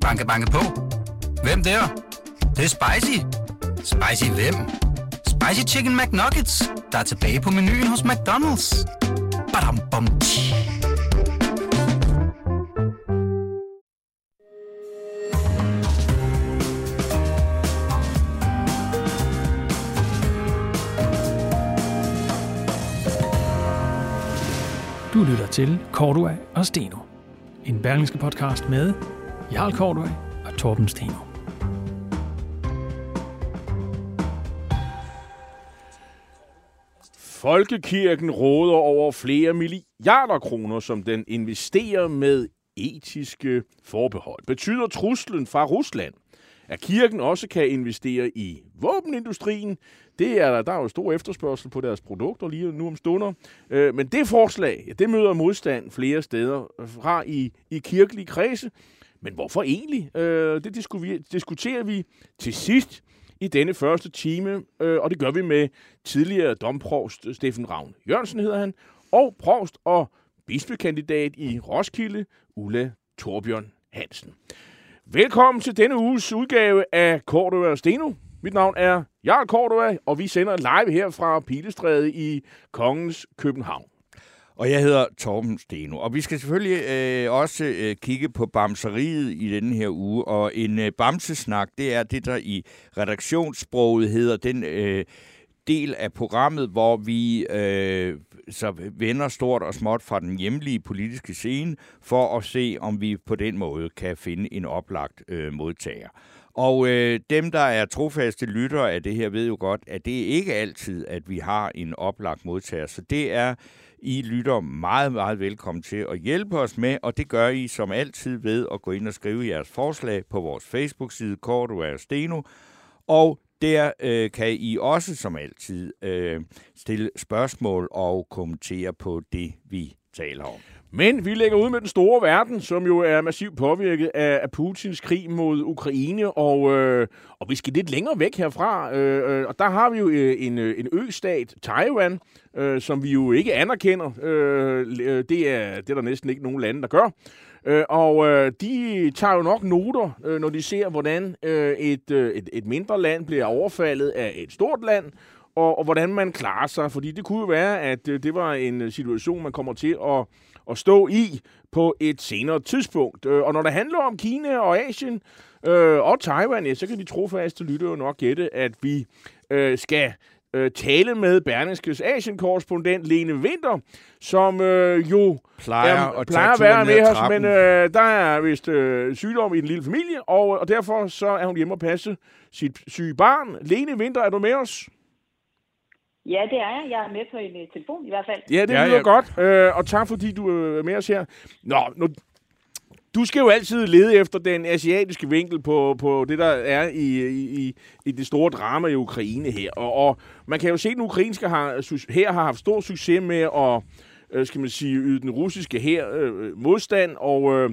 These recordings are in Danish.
Banke, banke på. Hvem der? Det, det er spicy. Spicy hvem? Spicy Chicken McNuggets, der er tilbage på menuen hos McDonald's. Badum, bom, tji. Du lytter til Cordua og Steno. En berlingske podcast med Jarl Kortøj og Torben Steno. Folkekirken råder over flere milliarder kroner, som den investerer med etiske forbehold. Betyder truslen fra Rusland, at kirken også kan investere i våbenindustrien? Det er der, der er jo stor efterspørgsel på deres produkter lige nu om stunder. Øh, men det forslag, det møder modstand flere steder fra i, i kirkelige kredse. Men hvorfor egentlig? Øh, det diskuterer vi til sidst i denne første time, øh, og det gør vi med tidligere domprovst Steffen Ravn Jørgensen hedder han, og provst og bispekandidat i Roskilde, Ulla Torbjørn Hansen. Velkommen til denne uges udgave af Cordova og Steno. Mit navn er Jarl Cordova, og vi sender live her fra Pilestræde i Kongens København. Og jeg hedder Torben Steno. Og vi skal selvfølgelig øh, også øh, kigge på bamseriet i denne her uge. Og en øh, bamsesnak, det er det, der i redaktionssproget hedder den øh, del af programmet, hvor vi øh, så venner stort og småt fra den hjemlige politiske scene, for at se, om vi på den måde kan finde en oplagt øh, modtager. Og øh, dem, der er trofaste lyttere af det her, ved jo godt, at det ikke altid, at vi har en oplagt modtager. Så det er I lytter meget, meget velkommen til at hjælpe os med, og det gør I som altid ved at gå ind og skrive jeres forslag på vores Facebook-side, Cordua Steno, og der øh, kan I også som altid øh, stille spørgsmål og kommentere på det, vi taler om. Men vi lægger ud med den store verden, som jo er massivt påvirket af, af Putins krig mod Ukraine, og, øh, og vi skal lidt længere væk herfra. Øh, øh og der har vi jo øh, en, øh, en østat, Taiwan, øh, som vi jo ikke anerkender. Øh, det, er, det er der næsten ikke nogen lande, der gør. Øh, og øh, de tager jo nok noter, øh, når de ser, hvordan øh, et, øh, et, et mindre land bliver overfaldet af et stort land, og, og hvordan man klarer sig. Fordi det kunne jo være, at øh, det var en øh, situation, man kommer til at at stå i på et senere tidspunkt. Øh, og når det handler om Kina og Asien øh, og Taiwan, ja, så kan de trofaste lytte jo nok gætte, at vi øh, skal øh, tale med Berlingskes Asien-korrespondent Lene Winter, som øh, jo plejer, er, at, plejer at være med os, men øh, der er vist øh, sygdom i den lille familie, og, og derfor så er hun hjemme og passe sit syge barn. Lene Winter, er du med os? Ja, det er jeg. Jeg er med på en uh, telefon i hvert fald. Ja, det lyder ja, ja. godt, øh, og tak fordi du er med os her. Nå, nu, du skal jo altid lede efter den asiatiske vinkel på, på det, der er i, i, i det store drama i Ukraine her. Og, og man kan jo se, at den ukrainske har, her har haft stor succes med at øh, skal man sige, yde den russiske her øh, modstand. Og øh,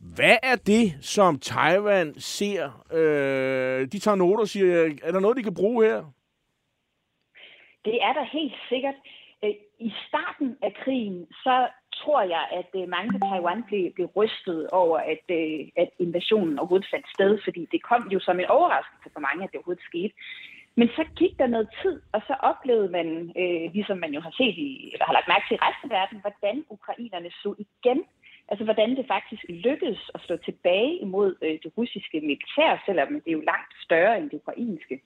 hvad er det, som Taiwan ser? Øh, de tager noter og siger, er der noget, de kan bruge her? Det er der helt sikkert. Øh, I starten af krigen, så tror jeg, at øh, mange på Taiwan blev, blev rystet over, at, øh, at invasionen overhovedet fandt sted, fordi det kom jo som en overraskelse for mange, at det overhovedet skete. Men så gik der noget tid, og så oplevede man, øh, ligesom man jo har set i, eller har lagt mærke til i resten af verden, hvordan ukrainerne så igen. Altså hvordan det faktisk lykkedes at slå tilbage imod øh, det russiske militær, selvom det er jo langt større end det ukrainske.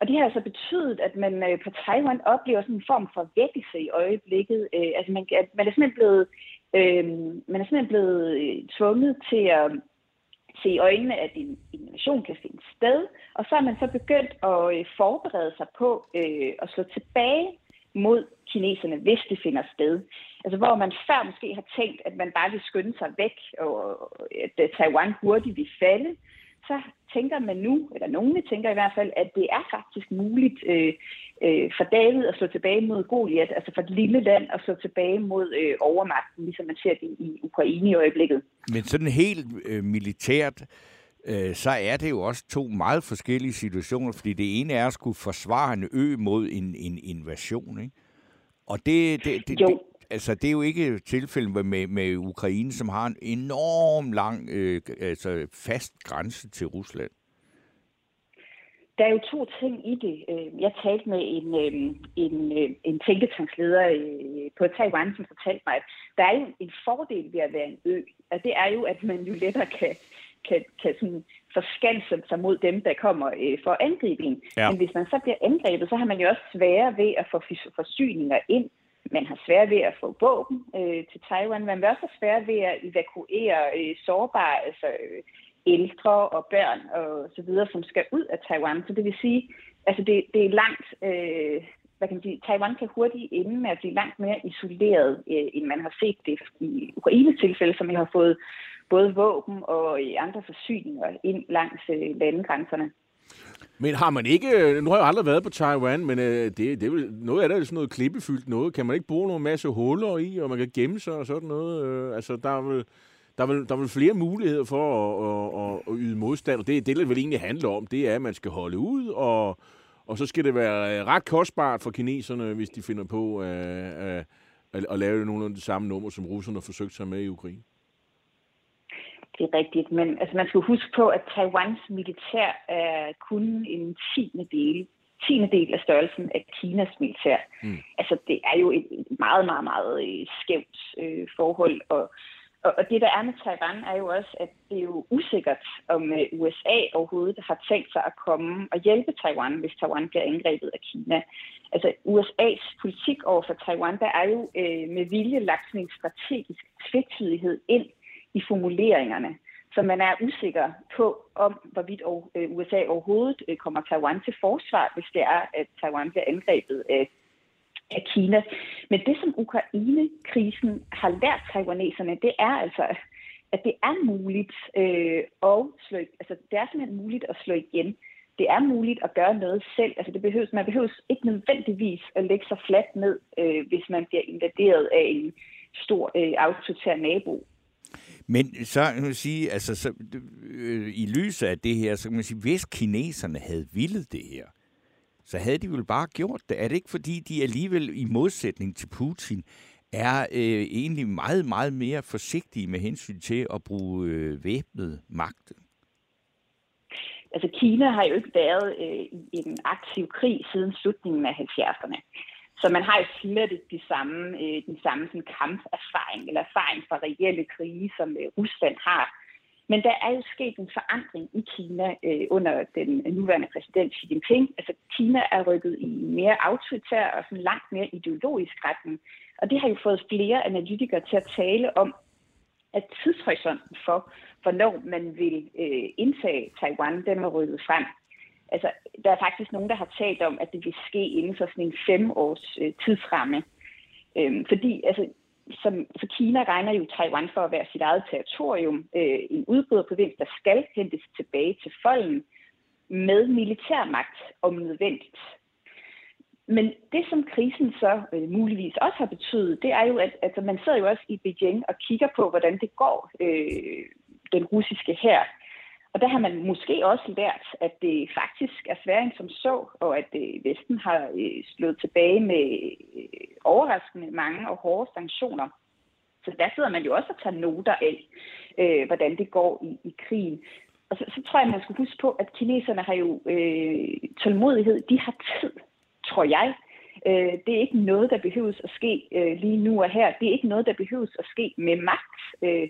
Og det har altså betydet, at man øh, på Taiwan oplever sådan en form for vækkelse i øjeblikket. Øh, altså man, man er simpelthen blevet, øh, man er simpelthen blevet øh, tvunget til at øh, se i øjnene, at en innovation kan finde sted, og så er man så begyndt at øh, forberede sig på øh, at slå tilbage mod kineserne, hvis det finder sted. Altså hvor man før måske har tænkt, at man bare vil skynde sig væk, og at øh, Taiwan hurtigt vil falde, så tænker man nu, eller nogen tænker i hvert fald, at det er faktisk muligt øh, øh, for David at slå tilbage mod Goliath, altså for et lille land at slå tilbage mod øh, overmagten, ligesom man ser det i Ukraine i øjeblikket. Men sådan helt øh, militært, øh, så er det jo også to meget forskellige situationer, fordi det ene er at skulle forsvare en ø mod en, en invasion, ikke? Og det, det, det, det, altså, det er jo ikke tilfældet med, med Ukraine, som har en enorm lang, øh, altså fast grænse til Rusland. Der er jo to ting i det. Øh, jeg talte med en, øh, en, øh, en tænketankleder på Taiwan, som fortalte mig, at der er jo en fordel ved at være en ø. Og det er jo, at man jo lettere kan, kan, kan sådan forskanse sig mod dem, der kommer for at angribe en. Ja. Men hvis man så bliver angrebet, så har man jo også svære ved at få forsyninger ind. Man har svært ved at få våben øh, til Taiwan. Man vil også have svært ved at evakuere øh, sårbare, altså øh, ældre og børn og så videre, som skal ud af Taiwan. Så det vil sige, altså det, det er langt, øh, hvad kan man sige, Taiwan kan hurtigt ende med at blive langt mere isoleret, øh, end man har set det i Ukraine-tilfælde, som har fået både våben og øh, andre forsyninger ind langs øh, landegrænserne. Men har man ikke, øh, nu har jeg aldrig været på Taiwan, men øh, det, det er vel, noget af det er sådan noget klippefyldt noget. Kan man ikke bruge nogle masse huller i, og man kan gemme sig og sådan noget? Øh, altså, der er vel, der er, vel, der er vel flere muligheder for at, at, at yde modstand, og det, det, det vel egentlig handler om, det er, at man skal holde ud, og, og så skal det være øh, ret kostbart for kineserne, hvis de finder på at, at, at, at lave nogle af de samme numre, som russerne har forsøgt sig med i Ukraine. Det er rigtigt, men altså, man skal huske på, at Taiwans militær er kun en tiende del tiende del af størrelsen af Kinas militær. Mm. Altså, det er jo et meget, meget, meget øh, skævt øh, forhold, og og, det, der er med Taiwan, er jo også, at det er jo usikkert, om øh, USA overhovedet har tænkt sig at komme og hjælpe Taiwan, hvis Taiwan bliver angrebet af Kina. Altså USA's politik over for Taiwan, der er jo øh, med vilje lagt sådan en strategisk tvetydighed ind i formuleringerne. Så man er usikker på, om hvorvidt øh, USA overhovedet øh, kommer Taiwan til forsvar, hvis det er, at Taiwan bliver angrebet af af Kina. Men det, som Ukraine-krisen har lært taiwaneserne, det er altså, at det er muligt øh, at slå, altså det er simpelthen muligt at slå igen. Det er muligt at gøre noget selv. Altså det behøves, man behøves ikke nødvendigvis at lægge sig fladt ned, øh, hvis man bliver invaderet af en stor øh, autoritær nabo. Men så kan man sige, altså så, øh, i lyset af det her, så kan man sige, hvis kineserne havde villet det her, så havde de vel bare gjort det. Er det ikke, fordi de alligevel i modsætning til Putin er øh, egentlig meget, meget mere forsigtige med hensyn til at bruge øh, væbnet magt? Altså Kina har jo ikke været øh, i en aktiv krig siden slutningen af 70'erne. Så man har jo slet ikke de samme, øh, den samme sådan, kamperfaring eller erfaring fra reelle krige, som øh, Rusland har. Men der er jo sket en forandring i Kina øh, under den nuværende præsident Xi Jinping. Altså Kina er rykket i mere autoritær og sådan langt mere ideologisk retning. Og det har jo fået flere analytikere til at tale om, at tidshorisonten for, hvornår man vil øh, indtage Taiwan, den er rykket frem. Altså, der er faktisk nogen, der har talt om, at det vil ske inden for sådan en fem års øh, tidsramme. Øhm, fordi altså, som, så Kina regner jo Taiwan for at være sit eget territorium, øh, en udbryderprovins, der skal hentes tilbage til folden med militærmagt om nødvendigt. Men det, som krisen så øh, muligvis også har betydet, det er jo, at altså, man sidder jo også i Beijing og kigger på, hvordan det går øh, den russiske her. Og der har man måske også lært, at det faktisk er sværere end som så, og at øh, Vesten har øh, slået tilbage med øh, overraskende mange og hårde sanktioner. Så der sidder man jo også og tager noter af, øh, hvordan det går i, i krigen. Og så, så tror jeg, man skal huske på, at kineserne har jo øh, tålmodighed. De har tid, tror jeg. Øh, det er ikke noget, der behøves at ske øh, lige nu og her. Det er ikke noget, der behøves at ske med magt. Øh,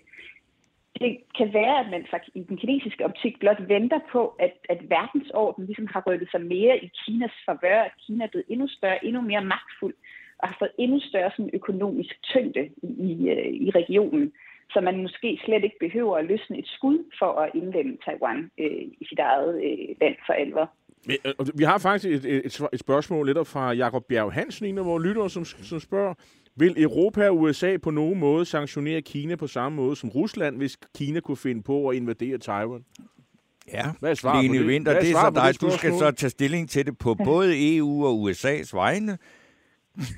det kan være, at man faktisk i den kinesiske optik blot venter på, at, at verdensordenen ligesom har rykket sig mere i Kinas favør, at Kina er blevet endnu større, endnu mere magtfuld, og har fået endnu større sådan, økonomisk tyngde i, i, øh, i regionen, så man måske slet ikke behøver at løsne et skud for at indlemme Taiwan øh, i sit eget øh, land for alvor. Vi øh, har faktisk et, et, et spørgsmål lidt fra Jakob Bjerg Hansen, en af vores lyttere, som, som spørger, vil Europa og USA på nogen måde sanktionere Kina på samme måde som Rusland, hvis Kina kunne finde på at invadere Taiwan? Ja, Hvad er svaret Lene det? Winter, det er så dig. Du skal så tage stilling til det på både EU og USA's vegne.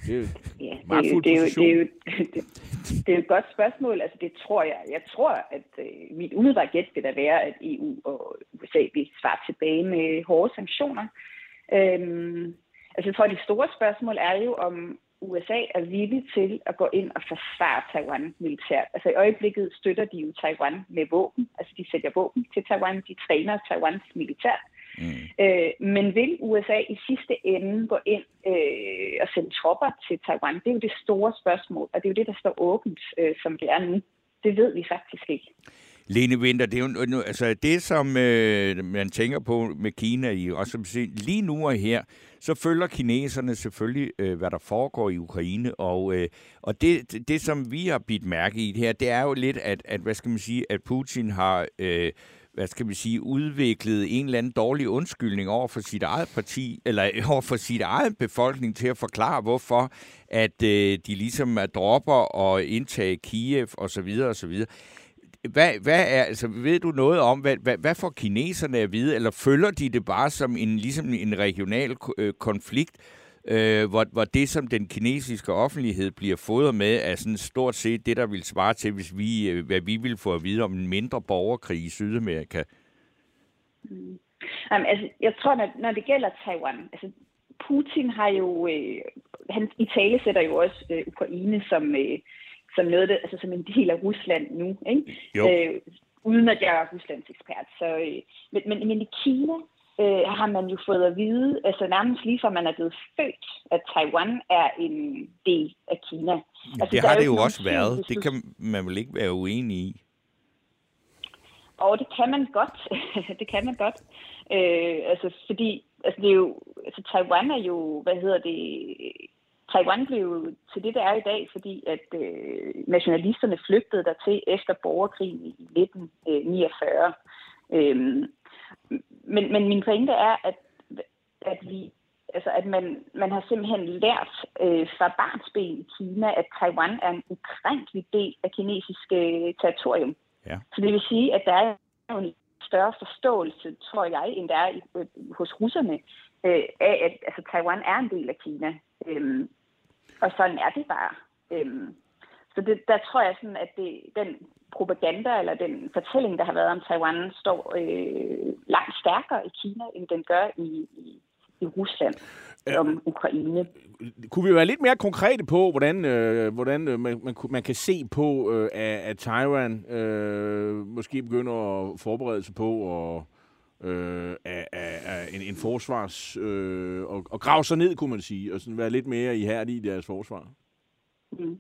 Det er, ja, det, er jo, det, er jo, det, er jo, det, det er jo et godt spørgsmål. Altså, det tror jeg. Jeg tror, at øh, mit umiddelbare gæt vil da være, at EU og USA vil svare tilbage med hårde sanktioner. Øhm, altså, jeg tror, det store spørgsmål er jo, om USA er villig til at gå ind og forsvare Taiwan militært. Altså i øjeblikket støtter de jo Taiwan med våben, altså de sælger våben til Taiwan, de træner Taiwans militært. Mm. Øh, men vil USA i sidste ende gå ind øh, og sende tropper til Taiwan? Det er jo det store spørgsmål, og det er jo det, der står åbent, øh, som det er nu. Det ved vi faktisk ikke. Lene Winter, det er jo altså det, som øh, man tænker på med Kina, i, og som lige nu og her, så følger kineserne selvfølgelig, øh, hvad der foregår i Ukraine, og, øh, og det, det, det, som vi har bidt mærke i det her, det er jo lidt, at, at hvad skal man sige, at Putin har... Øh, hvad skal man sige, udviklet en eller anden dårlig undskyldning over for sit eget parti, eller øh, over for sit eget befolkning til at forklare, hvorfor at øh, de ligesom er dropper og indtage Kiev osv. osv. Hvad, hvad er, altså, ved du noget om, hvad, hvad, hvad får kineserne at vide, eller følger de det bare som en, ligesom en regional øh, konflikt, øh, hvor, hvor det, som den kinesiske offentlighed bliver fodret med, er sådan stort set det, der vil svare til, hvis vi, øh, hvad vi vil få at vide om en mindre borgerkrig i Sydamerika? Mm. Jamen, altså, jeg tror, når, når det gælder Taiwan, altså Putin har jo, øh, han i tale sætter jo også øh, Ukraine som, øh, som noget, altså som en del af Rusland nu, ikke? Jo. Øh, uden at jeg er Ruslands ekspert. Så, øh, men, men, men i Kina øh, har man jo fået at vide, altså nærmest lige fra man er blevet født, at Taiwan er en del af Kina. Altså, det har det jo også været. Det kan man vel ikke være uenig i? Og det kan man godt. det kan man godt. Øh, altså, fordi altså, det er jo, altså, Taiwan er jo, hvad hedder det, Taiwan blev til det, der er i dag, fordi at øh, nationalisterne flygtede der til efter borgerkrigen i 1949. Øhm, men, men min pointe er, at, at vi altså at man, man har simpelthen lært øh, fra barnsben i Kina, at Taiwan er en ukrænkelig del af kinesisk øh, territorium. Ja. Så det vil sige, at der er en større forståelse, tror jeg, end der er i, øh, hos russerne, øh, af at altså, Taiwan er en del af Kina. Øhm, og sådan er det bare. Øhm, så det, der tror jeg sådan, at det, den propaganda eller den fortælling, der har været om Taiwan, står øh, langt stærkere i Kina, end den gør i, i, i Rusland om Ukraine. Kunne vi være lidt mere konkrete på, hvordan, øh, hvordan øh, man, man, man kan se på, øh, at, at Taiwan øh, måske begynder at forberede sig på at øh, af, af, af en, en forsvars... Øh, og, og grave sig ned, kunne man sige, og sådan være lidt mere ihærdige i deres forsvar? Mm.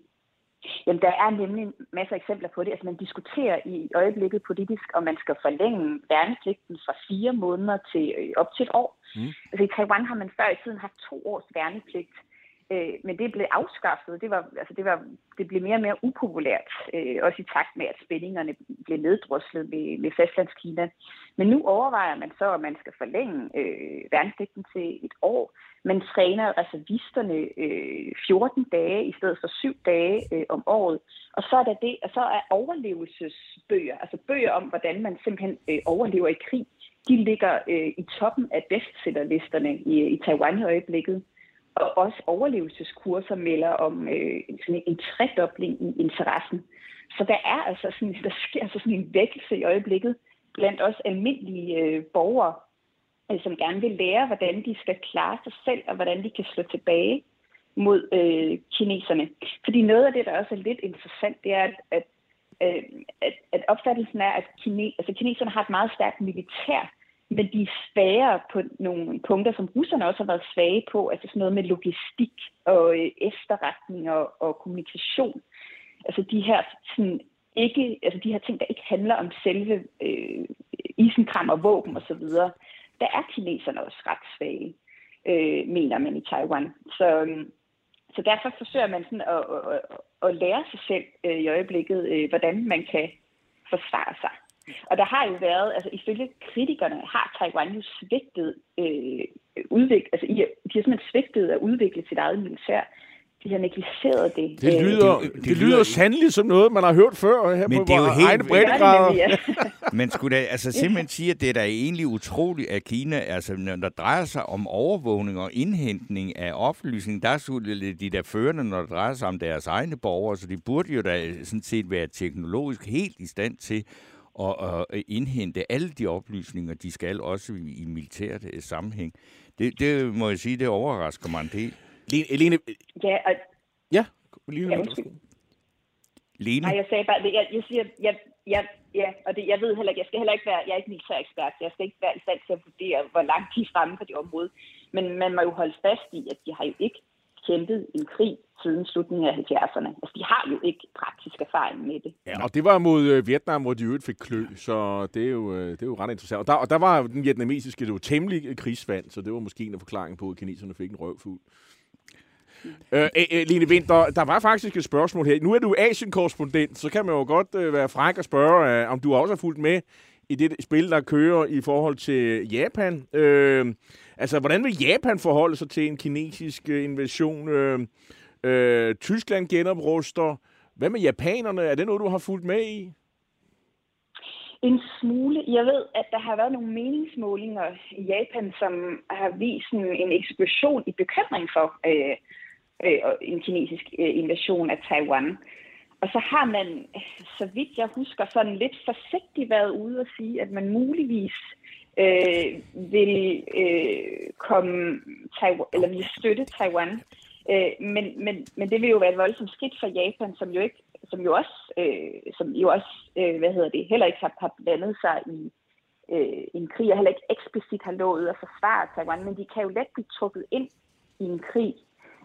Jamen, der er nemlig masser af eksempler på det. Altså, man diskuterer i øjeblikket politisk, om man skal forlænge værnepligten fra fire måneder til øh, op til et år. Mm. Altså, i Taiwan har man før i tiden haft to års værnepligt. Øh, men det blev afskaffet. Det, var, altså det, var, det blev mere og mere upopulært, øh, også i takt med, at spændingerne blev neddroslet med, med fastlandskina. Men nu overvejer man så, at man skal forlænge øh, værnepligten til et år. Man træner reservisterne øh, 14 dage i stedet for 7 dage øh, om året. Og så er der det, og så er overlevelsesbøger, altså bøger om, hvordan man simpelthen øh, overlever i krig, de ligger øh, i toppen af bestsellerlisterne i, i Taiwan i øjeblikket og også overlevelseskurser melder om øh, sådan en tredobling i interessen. Så der er altså sådan, der sker altså sådan en vækkelse i øjeblikket blandt os almindelige øh, borgere, øh, som gerne vil lære, hvordan de skal klare sig selv, og hvordan de kan slå tilbage mod øh, kineserne. Fordi noget af det, der også er lidt interessant, det er, at, at, øh, at, at opfattelsen er, at kine, altså, kineserne har et meget stærkt militær, men de er svagere på nogle punkter, som russerne også har været svage på, altså sådan noget med logistik og øh, efterretning og, og kommunikation. Altså de her sådan ikke, altså de her ting, der ikke handler om selve øh, isenkram og våben osv., der er kineserne også ret svage, øh, mener man i Taiwan. Så, øh, så derfor forsøger man sådan at, at, at, at lære sig selv øh, i øjeblikket, øh, hvordan man kan forsvare sig. Og der har jo været, altså ifølge kritikerne, har Taiwan jo svigtet, øh, udvik, altså de har simpelthen svigtet at udvikle sit eget militær. De har negligeret det. Det lyder, øh, det, det, det lyder sandelig som noget, man har hørt før her men på det er jo helt, egne breddegrader. Ja. Men skulle da altså simpelthen sige, at det er da egentlig utroligt, at Kina, altså når der drejer sig om overvågning og indhentning af oplysning, der er de der førende, når det drejer sig om deres egne borgere, så de burde jo da sådan set være teknologisk helt i stand til og, og indhente alle de oplysninger, de skal også i, i militært øh, sammenhæng. Det, det må jeg sige, det overrasker mig en del. Lene, Lene, Ja, og ja, Lene, Ja. Lene? Nej, jeg sagde bare, det. jeg, jeg siger, jeg, jeg, ja, og det, jeg ved heller ikke, jeg skal heller ikke være, jeg er ikke militær ekspert, så jeg skal ikke være i stand til at vurdere, hvor langt de er fremme på det område. Men man må jo holde fast i, at de har jo ikke kæmpet en krig siden slutningen af 70'erne. Altså, de har jo ikke praktisk erfaring med det. Ja, og det var mod øh, Vietnam, hvor de jo fik klø, så det er jo, øh, det er jo ret interessant. Og der, og der var den vietnamesiske, det var temmelig øh, krigsvand, så det var måske en forklaring på, at kineserne fik en røvfugl. Øh, øh, øh, Lene Winter, der var faktisk et spørgsmål her. Nu er du Asien-korrespondent, så kan man jo godt øh, være fræk og spørge, øh, om du også har fulgt med i det spil, der kører i forhold til Japan. Øh, altså, hvordan vil Japan forholde sig til en kinesisk øh, invasion? Øh, øh, Tyskland genopruster. Hvad med japanerne? Er det noget, du har fulgt med i? En smule. Jeg ved, at der har været nogle meningsmålinger i Japan, som har vist en, en eksplosion i bekymring for øh, øh, en kinesisk øh, invasion af Taiwan. Og så har man, så vidt jeg husker, sådan lidt forsigtigt været ude og sige, at man muligvis øh, vil øh, komme Taiwan, eller vil støtte Taiwan. Øh, men, men, men det vil jo være et voldsomt skridt for Japan, som jo ikke, som jo også, øh, som jo også, øh, hvad hedder det, heller ikke har, har blandet sig i øh, en krig, og heller ikke eksplicit har lovet at forsvare Taiwan, men de kan jo let blive trukket ind i en krig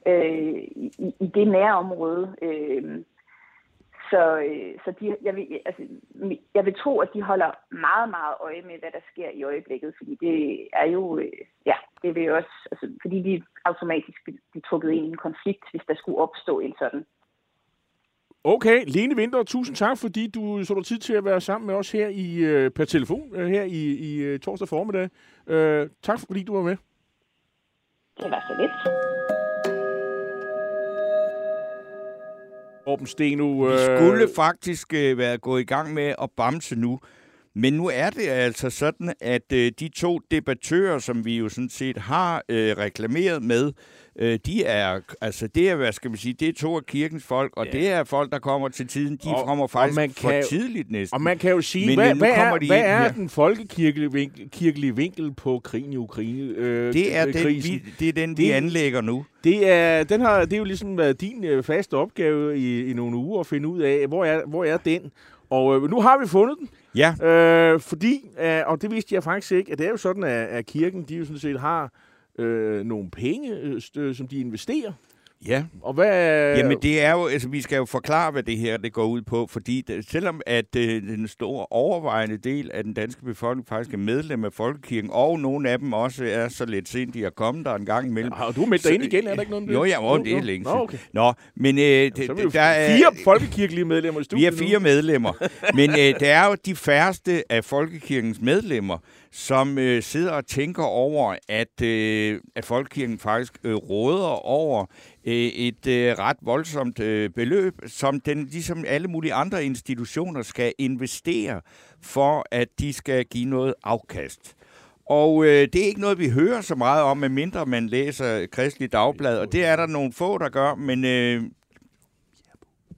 øh, i, i det nære område. Øh, så, øh, så de, jeg, vil, altså, jeg vil tro, at de holder meget, meget øje med, hvad der sker i øjeblikket, fordi det er jo, øh, ja, det vil også, altså, fordi de automatisk bliver trukket ind i en konflikt, hvis der skulle opstå en sådan. Okay, Lene Vinter, tusind tak, fordi du så dig tid til at være sammen med os her i øh, per telefon øh, her i, i øh, torsdag formiddag. Øh, tak, fordi du var med. Det var så lidt. Orben Steno. Vi skulle faktisk øh, være gået i gang med at bamse nu. Men nu er det altså sådan, at øh, de to debattører, som vi jo sådan set har øh, reklameret med, øh, de er, altså det er, hvad skal man sige, det er to af kirkens folk, og ja. det er folk, der kommer til tiden, de Og- kommer og faktisk man for kan- tidligt næsten. Og man kan jo sige, Men, hvad, nu hvad, kommer er, de hvad ind er den folkekirkelige vinkel, kirkelige vinkel på krigen i Ukraine? Øh, det er, øh, den, vi, det er den, vi Det- anlægger nu. Det er, den har, det er jo ligesom været din øh, faste opgave i, i nogle uger at finde ud af, hvor er, hvor er den? Og øh, nu har vi fundet den, Ja, øh, fordi, øh, og det vidste jeg faktisk ikke, at det er jo sådan, at, at kirken, de jo sådan set har øh, nogle penge, øh, som de investerer. Ja. Og hvad... Jamen det er jo, altså vi skal jo forklare, hvad det her det går ud på, fordi det, selvom at øh, den store overvejende del af den danske befolkning faktisk er medlem af Folkekirken, og nogle af dem også er så lidt sent, de er kommet der en gang imellem. Har du meldt dig ind igen? Er der ikke noget om det? Jo, ja, jo, det er længe Nå, okay. Nå, men øh, det, Så er vi jo der er, fire folkekirkelige medlemmer i vi studiet er fire medlemmer, men øh, det er jo de færreste af Folkekirkens medlemmer, som øh, sidder og tænker over, at, øh, at Folkekirken faktisk øh, råder over et øh, ret voldsomt øh, beløb, som den ligesom alle mulige andre institutioner skal investere for, at de skal give noget afkast. Og øh, det er ikke noget, vi hører så meget om, medmindre man læser Kristelig Dagblad, og det er der nogle få, der gør, men øh,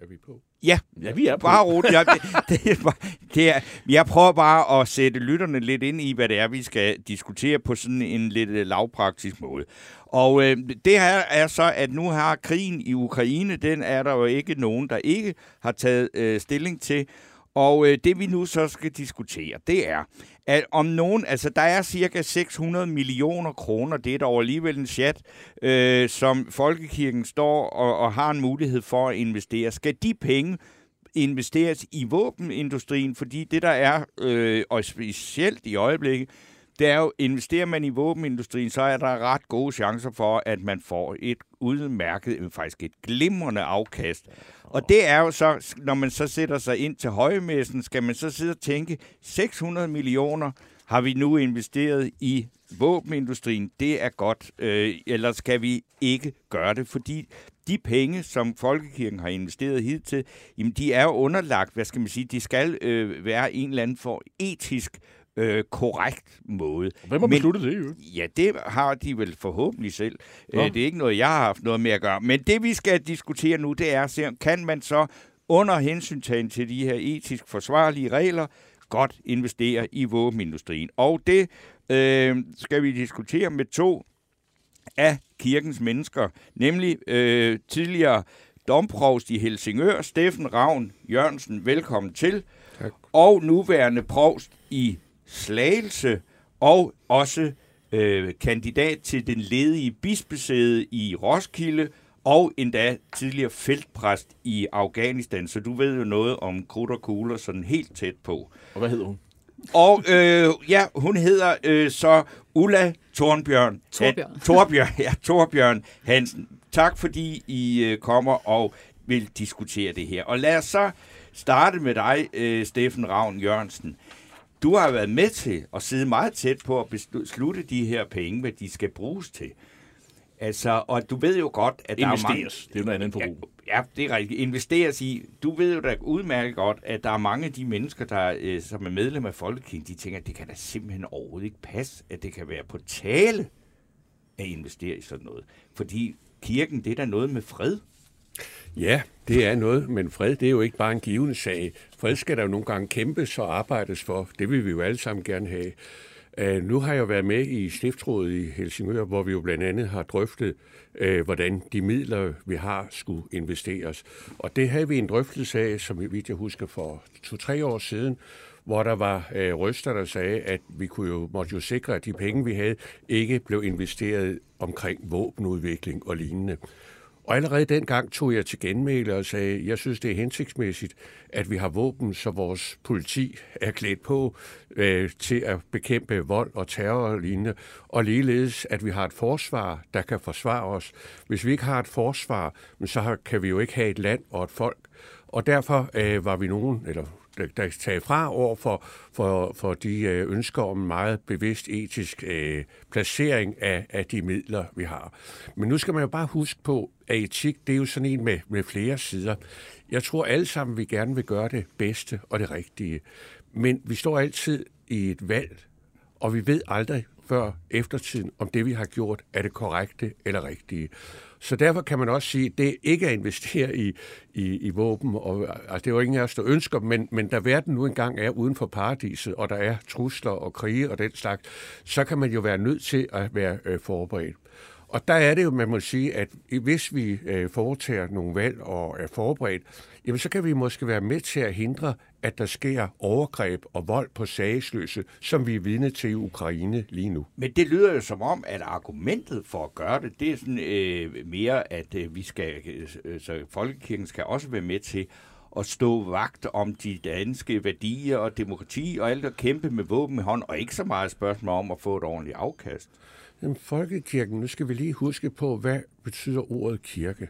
Er vi på? ja, Ja, vi er på. bare roligt. Jeg, det, det, er bare- det er, jeg prøver bare at sætte lytterne lidt ind i, hvad det er, vi skal diskutere på sådan en lidt øh, lavpraktisk måde. Og øh, det her er så, at nu har krigen i Ukraine, den er der jo ikke nogen, der ikke har taget øh, stilling til. Og øh, det vi nu så skal diskutere, det er, at om nogen, altså der er cirka 600 millioner kroner, det er dog alligevel en chat, øh, som Folkekirken står og, og har en mulighed for at investere. Skal de penge investeres i våbenindustrien, fordi det der er, øh, og specielt i øjeblikket, det er jo, investerer man i våbenindustrien, så er der ret gode chancer for, at man får et udmærket, øh, faktisk et glimrende afkast. Og det er jo så, når man så sætter sig ind til højmessen, skal man så sidde og tænke, 600 millioner har vi nu investeret i våbenindustrien. Det er godt, øh, eller skal vi ikke gøre det? Fordi de penge, som Folkekirken har investeret hidtil, jamen de er jo underlagt, hvad skal man sige, de skal øh, være en eller anden for etisk øh, korrekt måde. Hvem har Men- besluttet det, jo? Ja, det har de vel forhåbentlig selv. Nå. Øh, Det er ikke noget, jeg har haft noget med at gøre. Men det, vi skal diskutere nu, det er, kan man så under hensyntagen til de her etisk forsvarlige regler, godt investere i våbenindustrien. Og det øh, skal vi diskutere med to af kirkens mennesker, nemlig øh, tidligere domprovst i Helsingør, Steffen Ravn Jørgensen. Velkommen til. Tak. Og nuværende provst i Slagelse, og også øh, kandidat til den ledige bispesæde i Roskilde, og endda tidligere feltpræst i Afghanistan, så du ved jo noget om krudt og kugler sådan helt tæt på. Og hvad hedder hun? Og øh, ja, hun hedder øh, så Ulla Torbjørn. Torbjørn. Torbjørn, ja, Torbjørn Hansen. Tak fordi I øh, kommer og vil diskutere det her. Og lad os så starte med dig, øh, Steffen Ravn Jørgensen. Du har været med til at sidde meget tæt på at beslutte de her penge, hvad de skal bruges til. Altså, og du ved jo godt, at der er mange... Investeres. Det er jo noget andet forbrug. Ja, det er rigtigt. Investeres i. Du ved jo da udmærket godt, at der er mange af de mennesker, der, øh, som er medlem af Folkekirken, de tænker, at det kan da simpelthen overhovedet ikke passe, at det kan være på tale at investere i sådan noget. Fordi kirken, det er da noget med fred. Ja, det er noget, men fred det er jo ikke bare en given sag. Fred skal der jo nogle gange kæmpes og arbejdes for. Det vil vi jo alle sammen gerne have. Uh, nu har jeg været med i Stiftsrådet i Helsingør, hvor vi jo blandt andet har drøftet, uh, hvordan de midler, vi har, skulle investeres. Og det havde vi en drøftelse af, som vi vidt jeg husker, for to-tre år siden, hvor der var uh, røster, der sagde, at vi kunne jo, måtte jo sikre, at de penge, vi havde, ikke blev investeret omkring våbenudvikling og lignende. Og allerede dengang tog jeg til genmæle og sagde, jeg synes, det er hensigtsmæssigt, at vi har våben, så vores politi er klædt på øh, til at bekæmpe vold og terror og lignende. Og ligeledes, at vi har et forsvar, der kan forsvare os. Hvis vi ikke har et forsvar, så kan vi jo ikke have et land og et folk. Og derfor øh, var vi nogen, eller der tage fra over for, for, for de øh, ønsker om en meget bevidst etisk øh, placering af, af de midler, vi har. Men nu skal man jo bare huske på, at etik, det er jo sådan en med, med flere sider. Jeg tror alle sammen, vi gerne vil gøre det bedste og det rigtige. Men vi står altid i et valg, og vi ved aldrig før eftertiden, om det, vi har gjort, er det korrekte eller rigtige. Så derfor kan man også sige, at det ikke at investere i, i, i våben, og, altså det er jo ingen af os, der ønsker, men, men da verden nu engang er uden for paradiset, og der er trusler og krige og den slags, så kan man jo være nødt til at være øh, forberedt. Og der er det jo, man må sige, at hvis vi øh, foretager nogle valg og er forberedt, jamen så kan vi måske være med til at hindre, at der sker overgreb og vold på sagsløse, som vi er vidne til i Ukraine lige nu. Men det lyder jo som om, at argumentet for at gøre det, det er sådan øh, mere, at øh, vi skal, øh, så Folkekirken skal også være med til at stå vagt om de danske værdier og demokrati og alt at kæmpe med våben i hånd, og ikke så meget spørgsmål om at få et ordentligt afkast. Jamen, folkekirken, nu skal vi lige huske på, hvad betyder ordet kirke.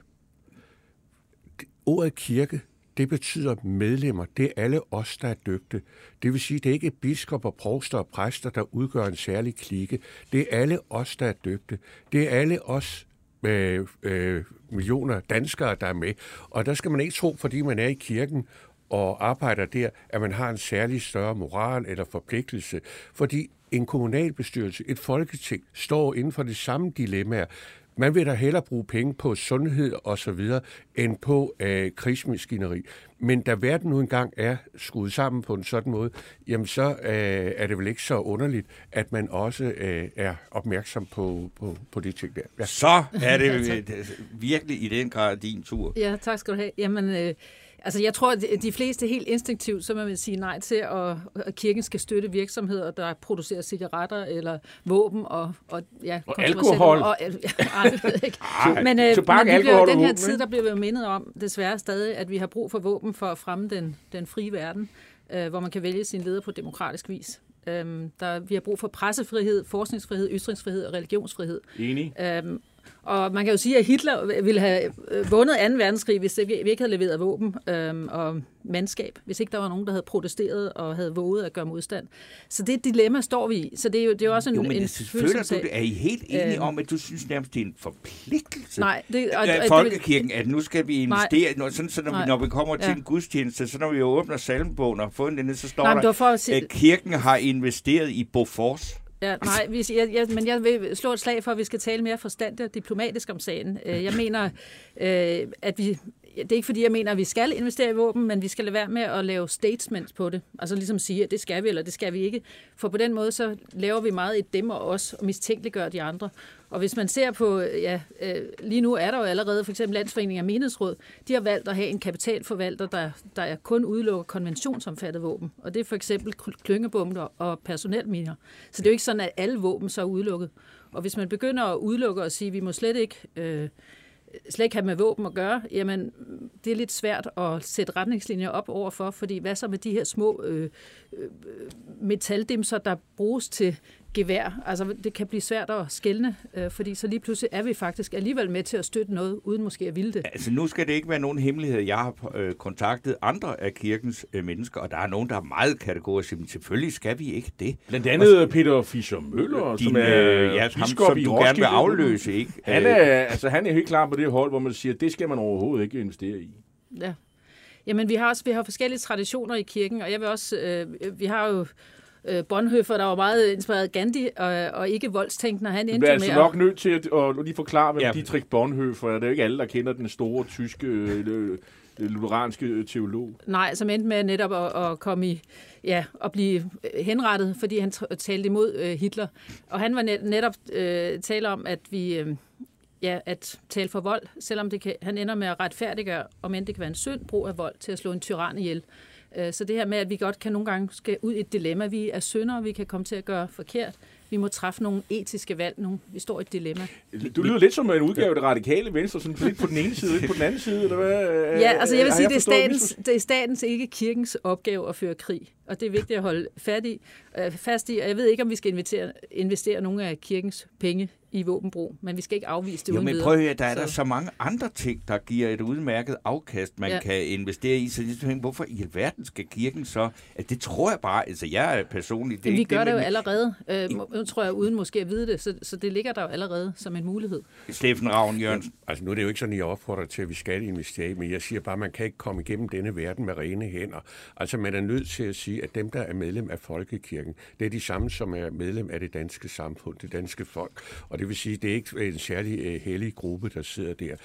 Ordet kirke, det betyder medlemmer. Det er alle os, der er døbte. Det vil sige, det er ikke biskopper, provster og præster, der udgør en særlig klikke. Det er alle os, der er døbte. Det er alle os med øh, millioner danskere, der er med. Og der skal man ikke tro, fordi man er i kirken og arbejder der, at man har en særlig større moral eller forpligtelse. Fordi en kommunalbestyrelse, et folketing, står inden for de samme dilemmaer. Man vil da hellere bruge penge på sundhed og så videre, end på øh, krigsmaskineri. Men da verden nu engang er skruet sammen på en sådan måde, jamen så øh, er det vel ikke så underligt, at man også øh, er opmærksom på, på, på de ting der. Ja. Så er det virkelig i den grad din tur. Ja, tak skal du have. Jamen, øh, Altså, jeg tror, at de fleste helt instinktivt, så man vil sige nej til, at, at kirken skal støtte virksomheder, der producerer cigaretter eller våben og, og, ja, og alkohol. Og, ej, ikke. men, øh, Tobak, men alkohol den her våben, tid, der bliver vi mindet om, desværre stadig, at vi har brug for våben for at fremme den, den frie verden, øh, hvor man kan vælge sin leder på demokratisk vis. Øhm, der, vi har brug for pressefrihed, forskningsfrihed, ytringsfrihed og religionsfrihed. Enig. Øhm, og man kan jo sige, at Hitler ville have øh, vundet 2. verdenskrig, hvis vi ikke havde leveret våben øhm, og mandskab, hvis ikke der var nogen, der havde protesteret og havde våget at gøre modstand. Så det dilemma står vi i. Så det er jo, det er jo også en, jo, men en det, føler du, er I helt enige øhm, om, at du synes nærmest, det er en forpligtelse nej, det, og, af Folkekirken, at nu skal vi investere, nej, sådan, så når, vi, når vi kommer til ja. en gudstjeneste, så når vi åbner salmebogen og får den, så står nej, der, for at, at kirken har investeret i Bofors. Ja, nej, hvis, jeg, jeg, men jeg vil slå et slag for, at vi skal tale mere forstandigt og diplomatisk om sagen. Øh, jeg mener, øh, at vi det er ikke fordi, jeg mener, at vi skal investere i våben, men vi skal lade være med at lave statements på det. Altså ligesom sige, at det skal vi, eller det skal vi ikke. For på den måde, så laver vi meget et dem og os, og mistænkeliggør de andre. Og hvis man ser på, ja, øh, lige nu er der jo allerede for eksempel Landsforeningen af Menighedsråd, de har valgt at have en kapitalforvalter, der, der er kun udelukker konventionsomfattet våben. Og det er for eksempel klyngebomber og personelminer. Så det er jo ikke sådan, at alle våben så er udelukket. Og hvis man begynder at udelukke og sige, at vi må slet ikke... Øh, slet ikke have med våben at gøre, jamen det er lidt svært at sætte retningslinjer op overfor, fordi hvad så med de her små øh, øh, metaldimser, der bruges til gevær. Altså, det kan blive svært at skælne, øh, fordi så lige pludselig er vi faktisk alligevel med til at støtte noget, uden måske at ville det. Altså, nu skal det ikke være nogen hemmelighed. Jeg har øh, kontaktet andre af kirkens øh, mennesker, og der er nogen, der er meget kategorisk. Men selvfølgelig skal vi ikke det. Blandt andet og, Peter Fischer Møller, din, som er øh, ja, ham, som du gerne vil afløse. Ikke? Han er, altså, han er helt klar på det hold, hvor man siger, at det skal man overhovedet ikke investere i. Ja. Jamen, vi har også vi har forskellige traditioner i kirken, og jeg vil også, øh, vi har jo øh, Bonhoeffer, der var meget inspireret Gandhi og, og ikke voldstænkende. Han endte med altså nok nødt til at, at lige forklare, hvem ja. Dietrich Bonhoeffer er. Det er jo ikke alle, der kender den store tyske øh, lutheranske teolog. Nej, som endte med netop at, at komme i, ja, at blive henrettet, fordi han talte imod øh, Hitler. Og han var net, netop øh, tale om, at vi... Øh, ja, at tale for vold, selvom det kan, han ender med at retfærdiggøre, om end det kan være en synd, brug af vold til at slå en tyran ihjel. Øh, så det her med, at vi godt kan nogle gange skal ud i et dilemma. Vi er syndere, vi kan komme til at gøre forkert. Vi må træffe nogle etiske valg nu. Vi står i et dilemma. Du lyder lidt som en udgave af det radikale venstre, sådan lidt på den ene side, lidt på den anden side, eller hvad? Ja, altså jeg vil sige, jeg det er, statens, det er statens, ikke kirkens opgave at føre krig. Og det er vigtigt at holde fast i, øh, fast i. Og jeg ved ikke, om vi skal investere, investere nogle af kirkens penge i våbenbrug, men vi skal ikke afvise det jo, uden men prøv at høre, der er så. der så mange andre ting, der giver et udmærket afkast, man ja. kan investere i. Så jeg tænker, hvorfor i alverden skal kirken så... Altså, det tror jeg bare, altså jeg er personligt... Det vi gør det, det jo men... allerede. Øh, nu tror jeg, uden måske at vide det, så, så det ligger der jo allerede som en mulighed. Steffen Ravn Jørgensen. Ja, altså nu er det jo ikke sådan, at jeg opfordrer til, at vi skal investere men jeg siger bare, at man kan ikke komme igennem denne verden med rene hænder. Altså man er nødt til at sige, at dem, der er medlem af Folkekirken, det er de samme, som er medlem af det danske samfund, det danske folk. Og det vil sige, det er ikke en særlig uh, hellig gruppe, der sidder der.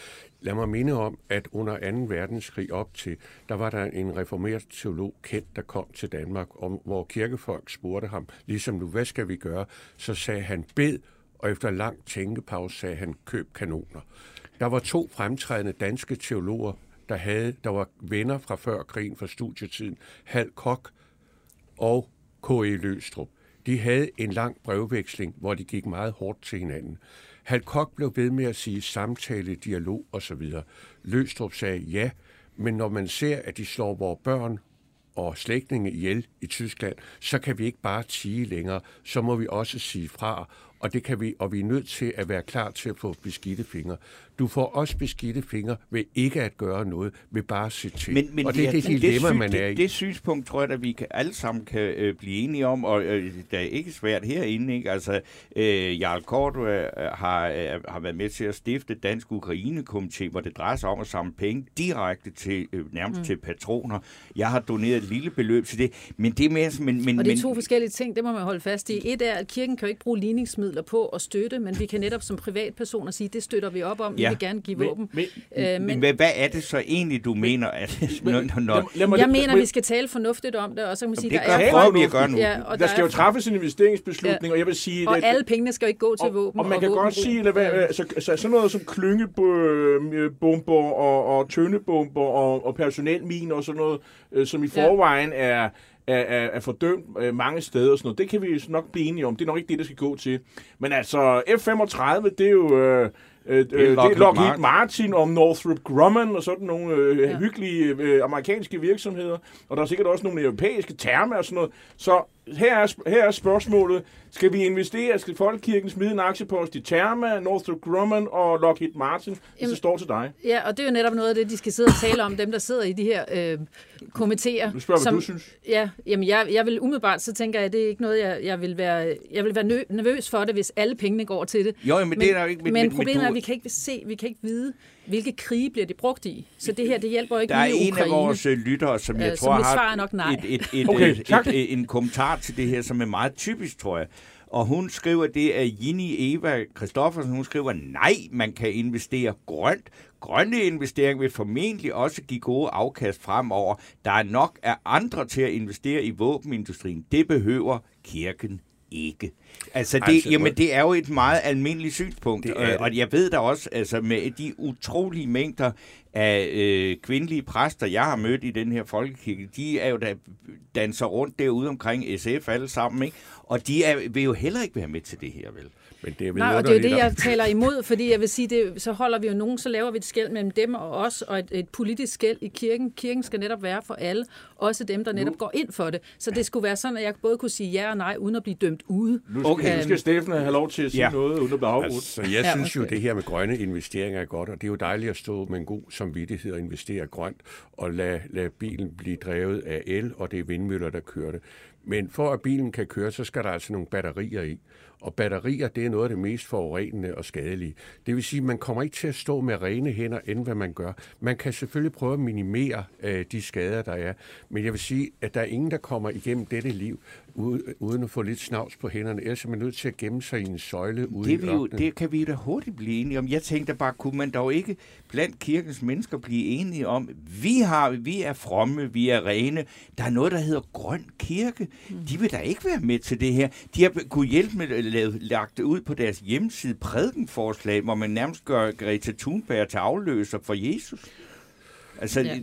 Lad mig minde om, at under 2. verdenskrig op til, der var der en reformeret teolog kendt, der kom til Danmark, om, hvor kirkefolk spurgte ham, ligesom nu, hvad skal vi gøre? Så sagde han, bed, og efter lang tænkepause sagde han, køb kanoner. Der var to fremtrædende danske teologer, der, havde, der var venner fra før krigen, fra studietiden, Hal Kok og K.E. Løstrup. De havde en lang brevveksling, hvor de gik meget hårdt til hinanden. Halkok blev ved med at sige samtale, dialog osv. Løstrup sagde ja, men når man ser, at de slår vores børn og slægtninge ihjel i Tyskland, så kan vi ikke bare tige længere. Så må vi også sige fra, og det kan vi, og vi er nødt til at være klar til at få beskidte fingre. Du får også beskidte fingre ved ikke at gøre noget, ved bare at se til. Men, men og det er det dilemma, det, man er i. Det, det synspunkt tror jeg, at vi kan, alle sammen kan øh, blive enige om, og øh, det er ikke svært herinde. Ikke? Altså, øh, Jarl Cordua øh, har, øh, har været med til at stifte Dansk Ukraine-komité, hvor det drejer sig om at samle penge direkte til øh, nærmest mm. til patroner. Jeg har doneret et lille beløb til det, men det er mere... Men, men, og det er to men, forskellige ting, det må man holde fast i. Et er, at kirken kan jo ikke bruge ligningsmidler på at støtte, men vi kan netop som privatpersoner sige, det støtter vi op om. Ja vil gerne give våben. Men, øh, men, men hvad er det så egentlig, du mener? At, når, når, lad, lad jeg mener, vi skal tale fornuftigt om det, og så kan man sige, det der er prøver vi at gøre nu. Ja, og der, der skal jo træffes en investeringsbeslutning, ja. og jeg vil sige... Og at, alle pengene skal jo ikke gå til våben. Og, og man kan godt sige, at hvad, så, så, sådan noget som klyngebomber og, og tøndebomber og, og personelminer og sådan noget, øh, som i forvejen er er, er, er fordømt øh, mange steder og sådan noget. Det kan vi nok blive enige om. Det er nok ikke det, der skal gå til. Men altså, F-35, det er jo... Øh, Øh, det er Lockheed, Martin. Martin og Northrop Grumman og sådan nogle øh, ja. hyggelige øh, amerikanske virksomheder. Og der er sikkert også nogle europæiske termer og sådan noget. Så her er, her er spørgsmålet. Skal vi investere? Skal Folkekirken smide en aktiepost i Therma, Northrop Grumman og Lockheed Martin, hvis Jamen, det står til dig? Ja, og det er jo netop noget af det, de skal sidde og tale om, dem der sidder i de her øh, komitéer. Du spørger, som, hvad du synes. Ja, jamen jeg, jeg vil umiddelbart, så tænker jeg, at det er ikke noget, jeg, jeg vil være, jeg vil være nervøs for det, hvis alle pengene går til det. Jo, men, men det er der ikke... Men, men problemet men du... er, at vi kan ikke se, vi kan ikke vide, hvilke krige bliver de brugt i? Så det her, det hjælper jo ikke Der er en Ukraine. af vores øh, lyttere, som jeg Øh, tror har nok nej. et, et, et, Okay, et, tak. et, et, en kommentar til det her, som er meget typisk, tror jeg. Og hun skriver, det er Ginny Eva Christoffersen, hun skriver, nej, man kan investere grønt. Grønne investeringer vil formentlig også give gode afkast fremover. Der er nok af andre til at investere i våbenindustrien. Det behøver kirken ikke. Altså, det, Altså, jamen, det er jo et meget almindeligt synspunkt, Det er og jeg ved da også, altså med de utrolige mængder af øh, kvindelige præster, jeg har mødt i den her folkekirke, de er jo da danser rundt derude omkring SF alle sammen, ikke? Og de er, vil jo heller ikke være med til det her, vel? Men det er Nej, og det er jo det, jeg taler imod, fordi jeg vil sige, det, så holder vi jo nogen, så laver vi et skæld mellem dem og os, og et, et politisk skæld i kirken. Kirken skal netop være for alle, også dem, der netop går ind for det. Så det skulle være sådan, at jeg både kunne sige ja og nej, uden at blive dømt ude. Nu skal, okay. nu skal Steffen have lov til at sige Ja. noget, uden at blive afbrudt. Altså, jeg Ja, synes jo, undskyld. det her med grønne investeringer er godt, og det er jo dejligt at stå med en god samvittighed og investere grønt, og lade, lade bilen blive drevet af el, og det er vindmøller, der kører det. Men for at bilen kan køre, så skal der altså nogle batterier i. Og batterier, det er noget af det mest forurenende og skadelige. Det vil sige, at man kommer ikke til at stå med rene hænder, end hvad man gør. Man kan selvfølgelig prøve at minimere øh, de skader, der er. Men jeg vil sige, at der er ingen, der kommer igennem dette liv, uden, at få lidt snavs på hænderne. Ellers er man nødt til at gemme sig i en søjle ude Det, vil jo, ørkenen. det kan vi da hurtigt blive enige om. Jeg tænkte bare, kunne man dog ikke blandt kirkens mennesker blive enige om, vi har, vi er fromme, vi er rene, der er noget, der hedder grøn kirke. De vil da ikke være med til det her. De har kunne hjælpe med at lave, lagt det ud på deres hjemmeside prædikenforslag, hvor man nærmest gør Greta Thunberg til afløser for Jesus. Altså, Ja.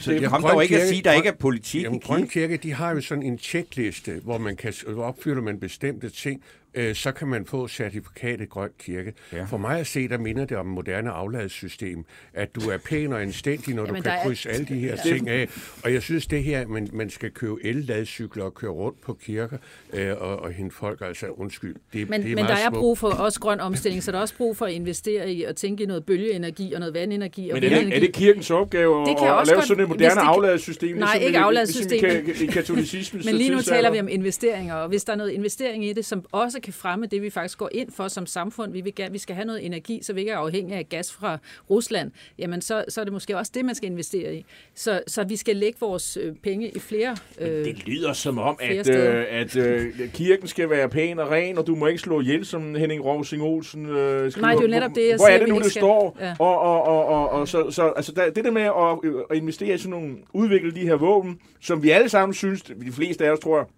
så Jamen, kom Grøn dog ikke at Kirke- sige, at der Grøn- ikke er politik Jamen, i Grøn kirken. Kirke, de har jo sådan en tjekliste, hvor man kan hvor opfylder man bestemte ting, øh, så kan man få certifikatet Grøn Kirke. Ja. Ja. For mig at se, der minder det om et moderne afladssystem, at du er pæn og anstændig, når Jamen, du kan er- krydse alle de her ting af. Og jeg synes, det her, man, man skal købe el-ladcykler og køre rundt på kirker øh, og, og hente folk, altså undskyld, det, Men, det er men der er smukt. brug for også grøn omstilling, så der er også brug for at investere i at tænke i noget bølgeenergi og noget vandenergi og Men er det, er det kirkens opgave at, Det kan at, lave godt- sådan et moderne afladssystem? Nej, ligesom ikke afladssystem, Ligesom i, i katolicismen. Men lige nu taler vi om investeringer, og hvis der er noget investering i det, som også kan fremme det, vi faktisk går ind for som samfund, vi, vil, gerne- vi skal have noget energi, så vi ikke er afhængige af gas fra Rusland, jamen så, så er det måske også det, man skal investere i. Så, så vi skal lægge vores øh, penge i flere... Øh, Det lyder som om, at, øh, at øh, kirken skal være pæn og ren, og du må ikke slå ihjel, som Henning Rovsing Olsen øh, skriver. Nej, det er jo netop det, jeg Hvor siger, er det nu, det skal- står? Ja. Og, og, og, og, og så, så altså, der, det der med at, at investere i sådan nogle, udvikle de her våben, som vi alle sammen synes, de fleste af os tror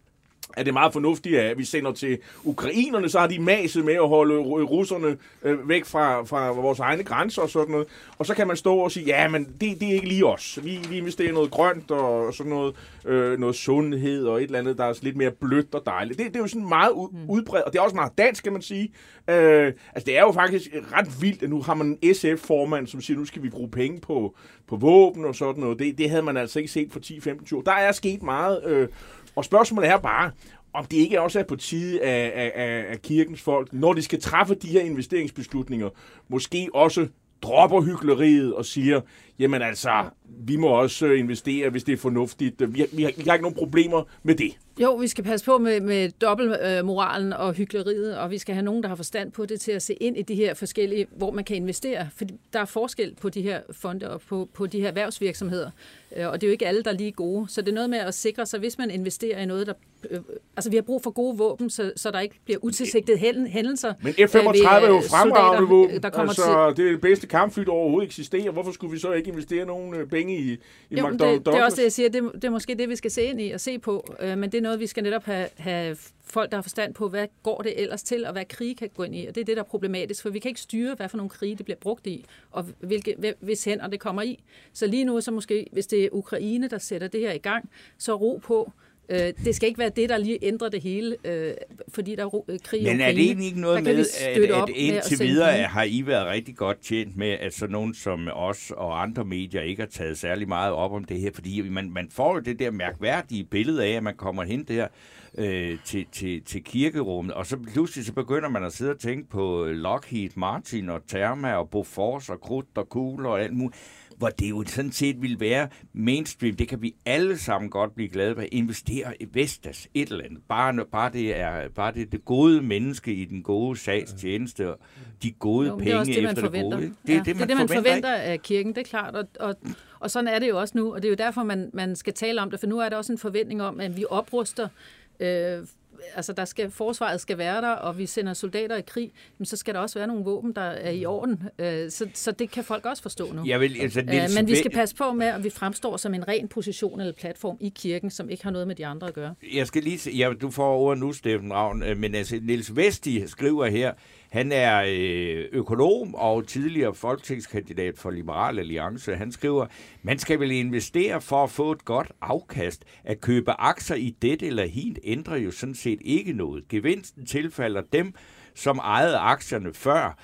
at det er meget fornuftigt, at vi sender til ukrainerne, så har de maset med at holde ru- russerne øh, væk fra, fra vores egne grænser og sådan noget. Og så kan man stå og sige, ja, men det, det er ikke lige os. Vi, vi investerer i noget grønt og sådan noget, øh, noget sundhed og et eller andet, der er lidt mere blødt og dejligt. Det, det er jo sådan meget ud, udbredt, og det er også meget dansk, kan man sige. Øh, altså, det er jo faktisk ret vildt, at nu har man en SF-formand, som siger, nu skal vi bruge penge på, på våben og sådan noget. Det, det havde man altså ikke set for 10-15 år. Der er sket meget, øh, og spørgsmålet er bare, om det ikke også er på tide af, af, af, kirkens folk, når de skal træffe de her investeringsbeslutninger, måske også dropper hyggeleriet og siger, jamen altså, vi må også øh, investere, hvis det er fornuftigt. Vi har, vi har, vi har ikke nogen problemer med det. Jo, vi skal passe på med, med dobbeltmoralen og hyggeleriet, og vi skal have nogen, der har forstand på det til at se ind i de her forskellige, hvor man kan investere. For der er forskel på de her fonde og på, på de her erhvervsvirksomheder, Øh, og det er jo ikke alle, der er lige gode. Så det er noget med at sikre sig, hvis man investerer i noget, der... Øh, altså, vi har brug for gode våben, så, så der ikke bliver utilsigtede hændelser. Men øh, F-35 er jo øh, fremragende våben. Der kommer altså, det er det bedste kampfly, der overhovedet eksisterer. Hvorfor skulle vi så ikke investere nogen øh, penge i, i Jo, McDonnell det, det er også det, jeg siger. Det, det er måske det, vi skal se ind i og se på. Øh, men det er noget, vi skal netop have, have folk, der har forstand på, hvad går det ellers til, og hvad krig kan gå ind i. Og det er det, der er problematisk, for vi kan ikke styre, hvad for nogle krige det bliver brugt i, og hvilke, hvis hænder det kommer i. Så lige nu, så måske, hvis det er Ukraine, der sætter det her i gang, så ro på. Øh, det skal ikke være det, der lige ændrer det hele, øh, fordi der er øh, krig Men er det egentlig ikke noget med, at, at indtil videre penge. har I været rigtig godt tjent med, at sådan nogen som os og andre medier ikke har taget særlig meget op om det her? Fordi man, man får jo det der mærkværdige billede af, at man kommer hen der øh, til, til, til kirkerummet, og så pludselig så begynder man at sidde og tænke på Lockheed Martin og Therma og Bofors og krudt og kugler og alt muligt. Hvor det jo sådan set ville være mainstream. Det kan vi alle sammen godt blive glade for. Investere i Vestas, et eller andet. Bare, bare, det, er, bare det, det gode menneske i den gode sags tjeneste, og de gode Jo, penge det er også det, man efter forventer. det gode. Det er, ja, det, er det, man forventer ikke? af kirken, det er klart. Og, og, og sådan er det jo også nu, og det er jo derfor, man, man skal tale om det, for nu er der også en forventning om, at vi opruster øh, altså der skal, forsvaret skal være der, og vi sender soldater i krig, men så skal der også være nogle våben, der er i orden. Øh, så, så det kan folk også forstå nu. Jeg vil, altså, Øh, Niels men vi skal passe på med, at vi fremstår som en ren position eller platform i kirken, som ikke har noget med de andre at gøre. Jeg skal lige se, ja, du får ordet nu, Steffen Ravn, øh, men altså, Niels Vesti skriver her, han er øh, økonom og tidligere folketingskandidat for Liberal Alliance. Han skriver, man skal vel investere for at få et godt afkast. At købe aktier i det eller hint ændrer jo sådan set ikke noget. Gevinsten tilfalder dem, som ejede aktierne før.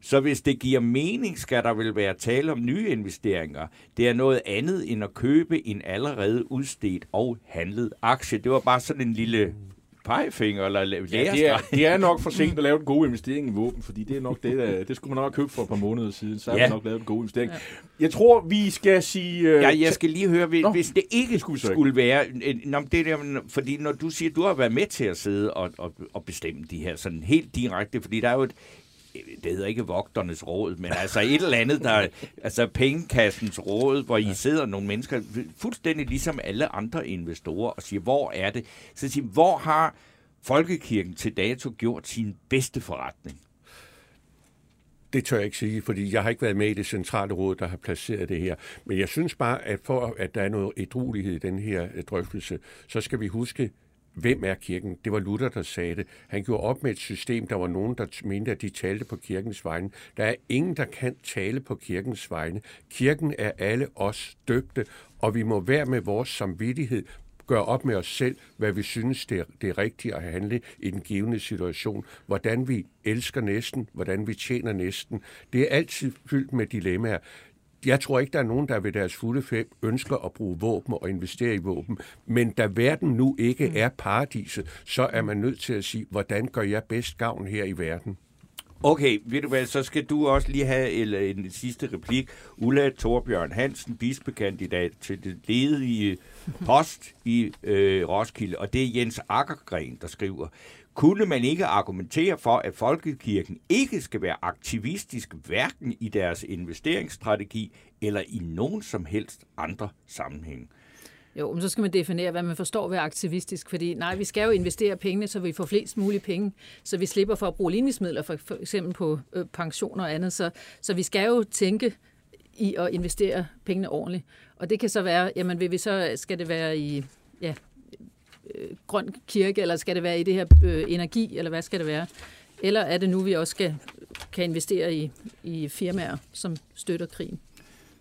Så hvis det giver mening, skal der vel være tale om nye investeringer. Det er noget andet end at købe en allerede udstedt og handlet aktie. Det var bare sådan en lille pegefinger eller Ja, det, er, lærestreg. det er nok for sent at lave en god investering i våben, fordi det er nok det, der, det skulle man nok have købt for et par måneder siden, så har Ja. man nok lavet en god investering. Ja. Jeg tror, vi skal sige... Øh, Ja, jeg skal lige høre, hvis, Nå, hvis det ikke skulle skulle, være... en- Nå, det der, fordi når du siger, du har været med til at sidde og, og, og bestemme de her sådan helt direkte, fordi der er jo et det hedder ikke vogternes råd, men altså et eller andet, der, altså pengekassens råd, hvor I sidder nogle mennesker, fuldstændig ligesom alle andre investorer, og siger, hvor er det? Så siger, hvor har Folkekirken til dato gjort sin bedste forretning? Det tør jeg ikke sige, fordi jeg har ikke været med i det centrale råd, der har placeret det her. Men jeg synes bare, at for at der er noget ædruelighed i den her drøftelse, så skal vi huske, hvem er kirken? Det var Luther, der sagde det. Han gjorde op med et system, der var nogen, der mente, at de talte på kirkens vegne. Der er ingen, der kan tale på kirkens vegne. Kirken er alle os døbte, og vi må være med vores samvittighed gøre op med os selv, hvad vi synes, det er, det er rigtigt at handle i den givende situation. Hvordan vi elsker næsten, hvordan vi tjener næsten. Det er altid fyldt med dilemmaer. Jeg tror ikke, der er nogen, der ved deres fulde fem ønsker at bruge våben og investere i våben. Men da verden nu ikke er paradiset, så er man nødt til at sige, hvordan gør jeg bedst gavn her i verden? Okay, ved du hvad, så skal du også lige have en, en sidste replik. Ulla Torbjørn Hansen, bispekandidat til det ledige post i øh, Roskilde, og det er Jens Akkergren, der skriver, kunne man ikke argumentere for, at Folkekirken ikke skal være aktivistisk hverken i deres investeringsstrategi eller i nogen som helst andre sammenhæng? Jo, men så skal man definere, hvad man forstår ved aktivistisk, fordi nej, vi skal jo investere pengene, så vi får flest mulige penge, så vi slipper for at bruge ligningsmidler, for, for eksempel på øh, pensioner og andet, så, så vi skal jo tænke i at investere pengene ordentligt. Og det kan så være, jamen vil vi så, skal det være i, ja, øh, grøn kirke, eller skal det være i det her øh, energi, eller hvad skal det være? Eller er det nu, vi også skal, kan investere i, i firmaer, som støtter krigen?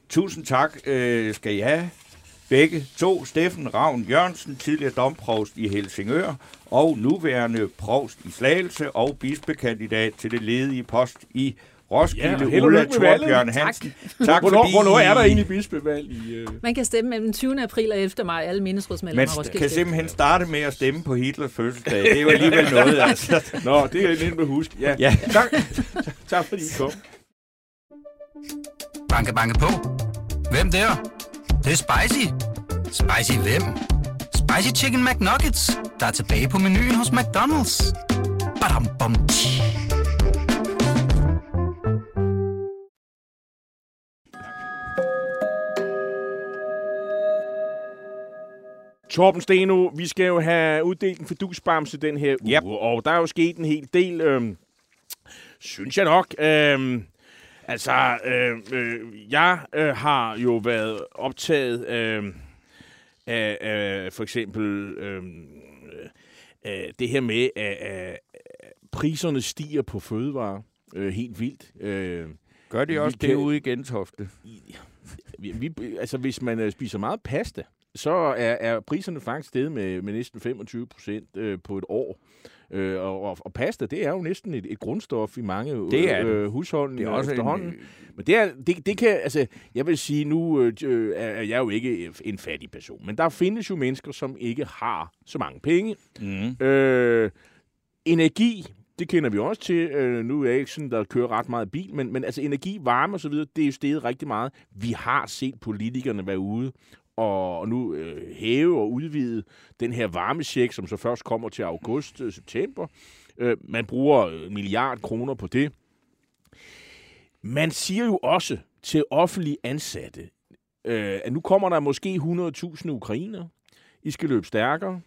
Tusind tak øh, skal jeg have. Begge to, Steffen Ravn Jørgensen, tidligere domprovst i Helsingør, og nuværende provst i Slagelse og bispekandidat til det ledige post i Roskilde, Ja, Ulla. Torbjørn Tak. Hansen. Tak, hvornår, fordi hvornår er der egentlig bispevalg i... Øh... Man kan stemme mellem 20. april og 11. maj, alle mindesrådsmedlemmer Man Roskilde kan simpelthen starte med at stemme på Hitlers fødselsdag. Det er jo alligevel noget, altså. Nå, det er nemt at huske. Ja, Ja. tak. tak fordi I kom. Banke, banke på. Hvem der? Det, det er spicy. Spicy hvem? Spicy Chicken McNuggets, der er tilbage på menuen hos McDonald's. Badum, bom, tji. Torben Steno, vi skal jo have uddelt en fidusbamse den her uge, Yep. og der er jo sket en hel del, øhm, synes jeg nok. Øhm, altså, øhm, øh, jeg øh, har jo været optaget øhm, af, af for eksempel øhm, øh, øh, det her med, at, at priserne stiger på fødevarer øh, helt vildt. Øh, Gør de Vi også kan- det ude i Gentofte? vi, vi, altså, hvis man øh, spiser meget pasta, så er, er priserne faktisk steget med, med næsten 25 procent øh, på et år. Øh, og, og, og pasta, det er jo næsten et, et grundstof i mange Det er øh, husholdninger Det er også efterhånden. en, Men det, er, det, det kan, altså, jeg vil sige, nu øh, øh, er jeg jo ikke en fattig person, men der findes jo mennesker, som ikke har så mange penge. mm. Øh, energi det kender vi også til. Øh, nu er jeg ikke sådan, der kører ret meget bil, men, men altså energi, varme og så videre, det er jo steget rigtig meget. Vi har set politikerne være ude og nu øh, hæve og udvide den her varmesjek, som så først kommer til august-september. Øh, øh, man bruger en milliard kroner på det. Man siger jo også til offentlige ansatte, øh, at nu kommer der måske 100.000 ukrainer. I skal løbe stærkere.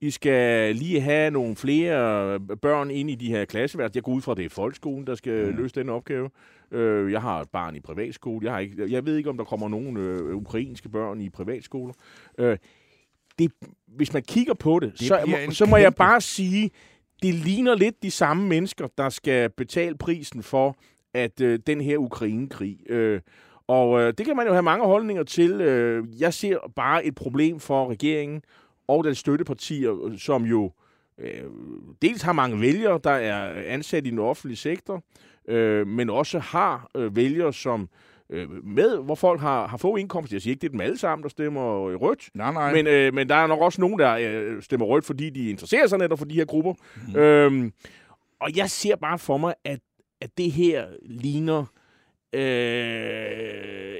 I skal lige have nogle flere børn ind i de her klasseværelser. Jeg går ud fra, at det er folkeskolen, der skal mm. løse den opgave. Øh, jeg har et barn i privatskole. Jeg, har ikke, jeg ved ikke, om der kommer nogen øh, ukrainske børn i privatskoler. Øh, det, hvis man kigger på det, det så, må, så må jeg bare sige, det ligner lidt de samme mennesker, der skal betale prisen for, at øh, den her Ukraine-krig... Øh, og øh, det kan man jo have mange holdninger til. Øh, jeg ser bare et problem for regeringen og den støttepartier, som jo øh, dels har mange vælgere, der er ansat i den offentlige sektor, øh, men også har øh, vælgere, som øh, med, hvor folk har, har få indkomst. Jeg siger ikke, det er dem alle sammen, der stemmer rødt. Nej, nej. Men, øh, men der er nok også nogen, der øh, stemmer rødt, fordi de interesserer sig netop for de her grupper. Mm. Øhm, og jeg ser bare for mig, at, at det her ligner øh,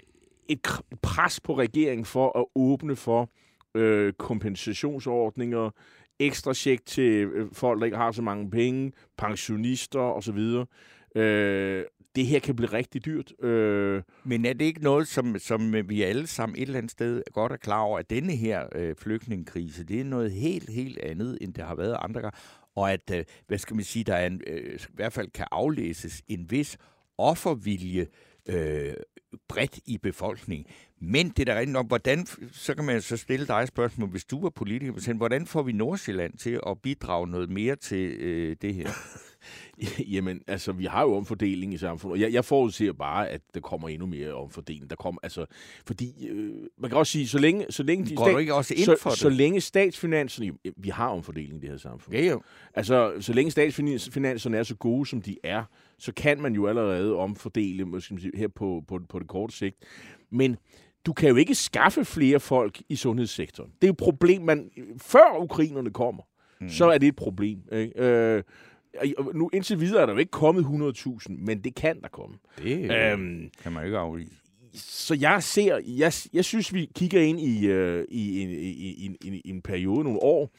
et pres på regeringen for at åbne for øh, kompensationsordninger, ekstra check til øh, folk, der ikke har så mange penge, pensionister osv. Øh, det her kan blive rigtig dyrt. Øh. Men er det ikke noget, som, som vi alle sammen et eller andet sted godt er klar over, at denne her øh, flygtningekrise, det er noget helt, helt andet, end det har været andre gange, og at, øh, hvad skal man sige, der er en, øh, i hvert fald kan aflæses en vis offervilje øh, bredt i befolkningen. Men det er da rigtigt hvordan, så kan man så stille dig spørgsmål, hvis du var politiker, hvordan får vi Nordsjælland til at bidrage noget mere til øh, det her? Jamen, altså, vi har jo omfordeling i samfundet. Jeg, jeg forudser bare, at der kommer endnu mere omfordeling. Der kommer, altså, fordi, øh, man kan også sige, så længe... Så længe de Går stat, du ikke også ind så, for det? Så længe statsfinanserne... Vi har omfordeling i det her samfund. Ja, jo. Altså, så længe statsfinanserne er så gode, som de er, så kan man jo allerede omfordele måske, her på, på, på det korte sigt. Men du kan jo ikke skaffe flere folk i sundhedssektoren. Det er jo et problem, man... Før ukrainerne kommer, mm. så er det et problem. Ikke? Øh, nu indtil videre er der jo ikke kommet 100.000, men det kan der komme. Det øhm, kan man ikke afvise. Så jeg ser, jeg, jeg synes, vi kigger ind i, øh, i, i, i, i, i en periode, nogle år,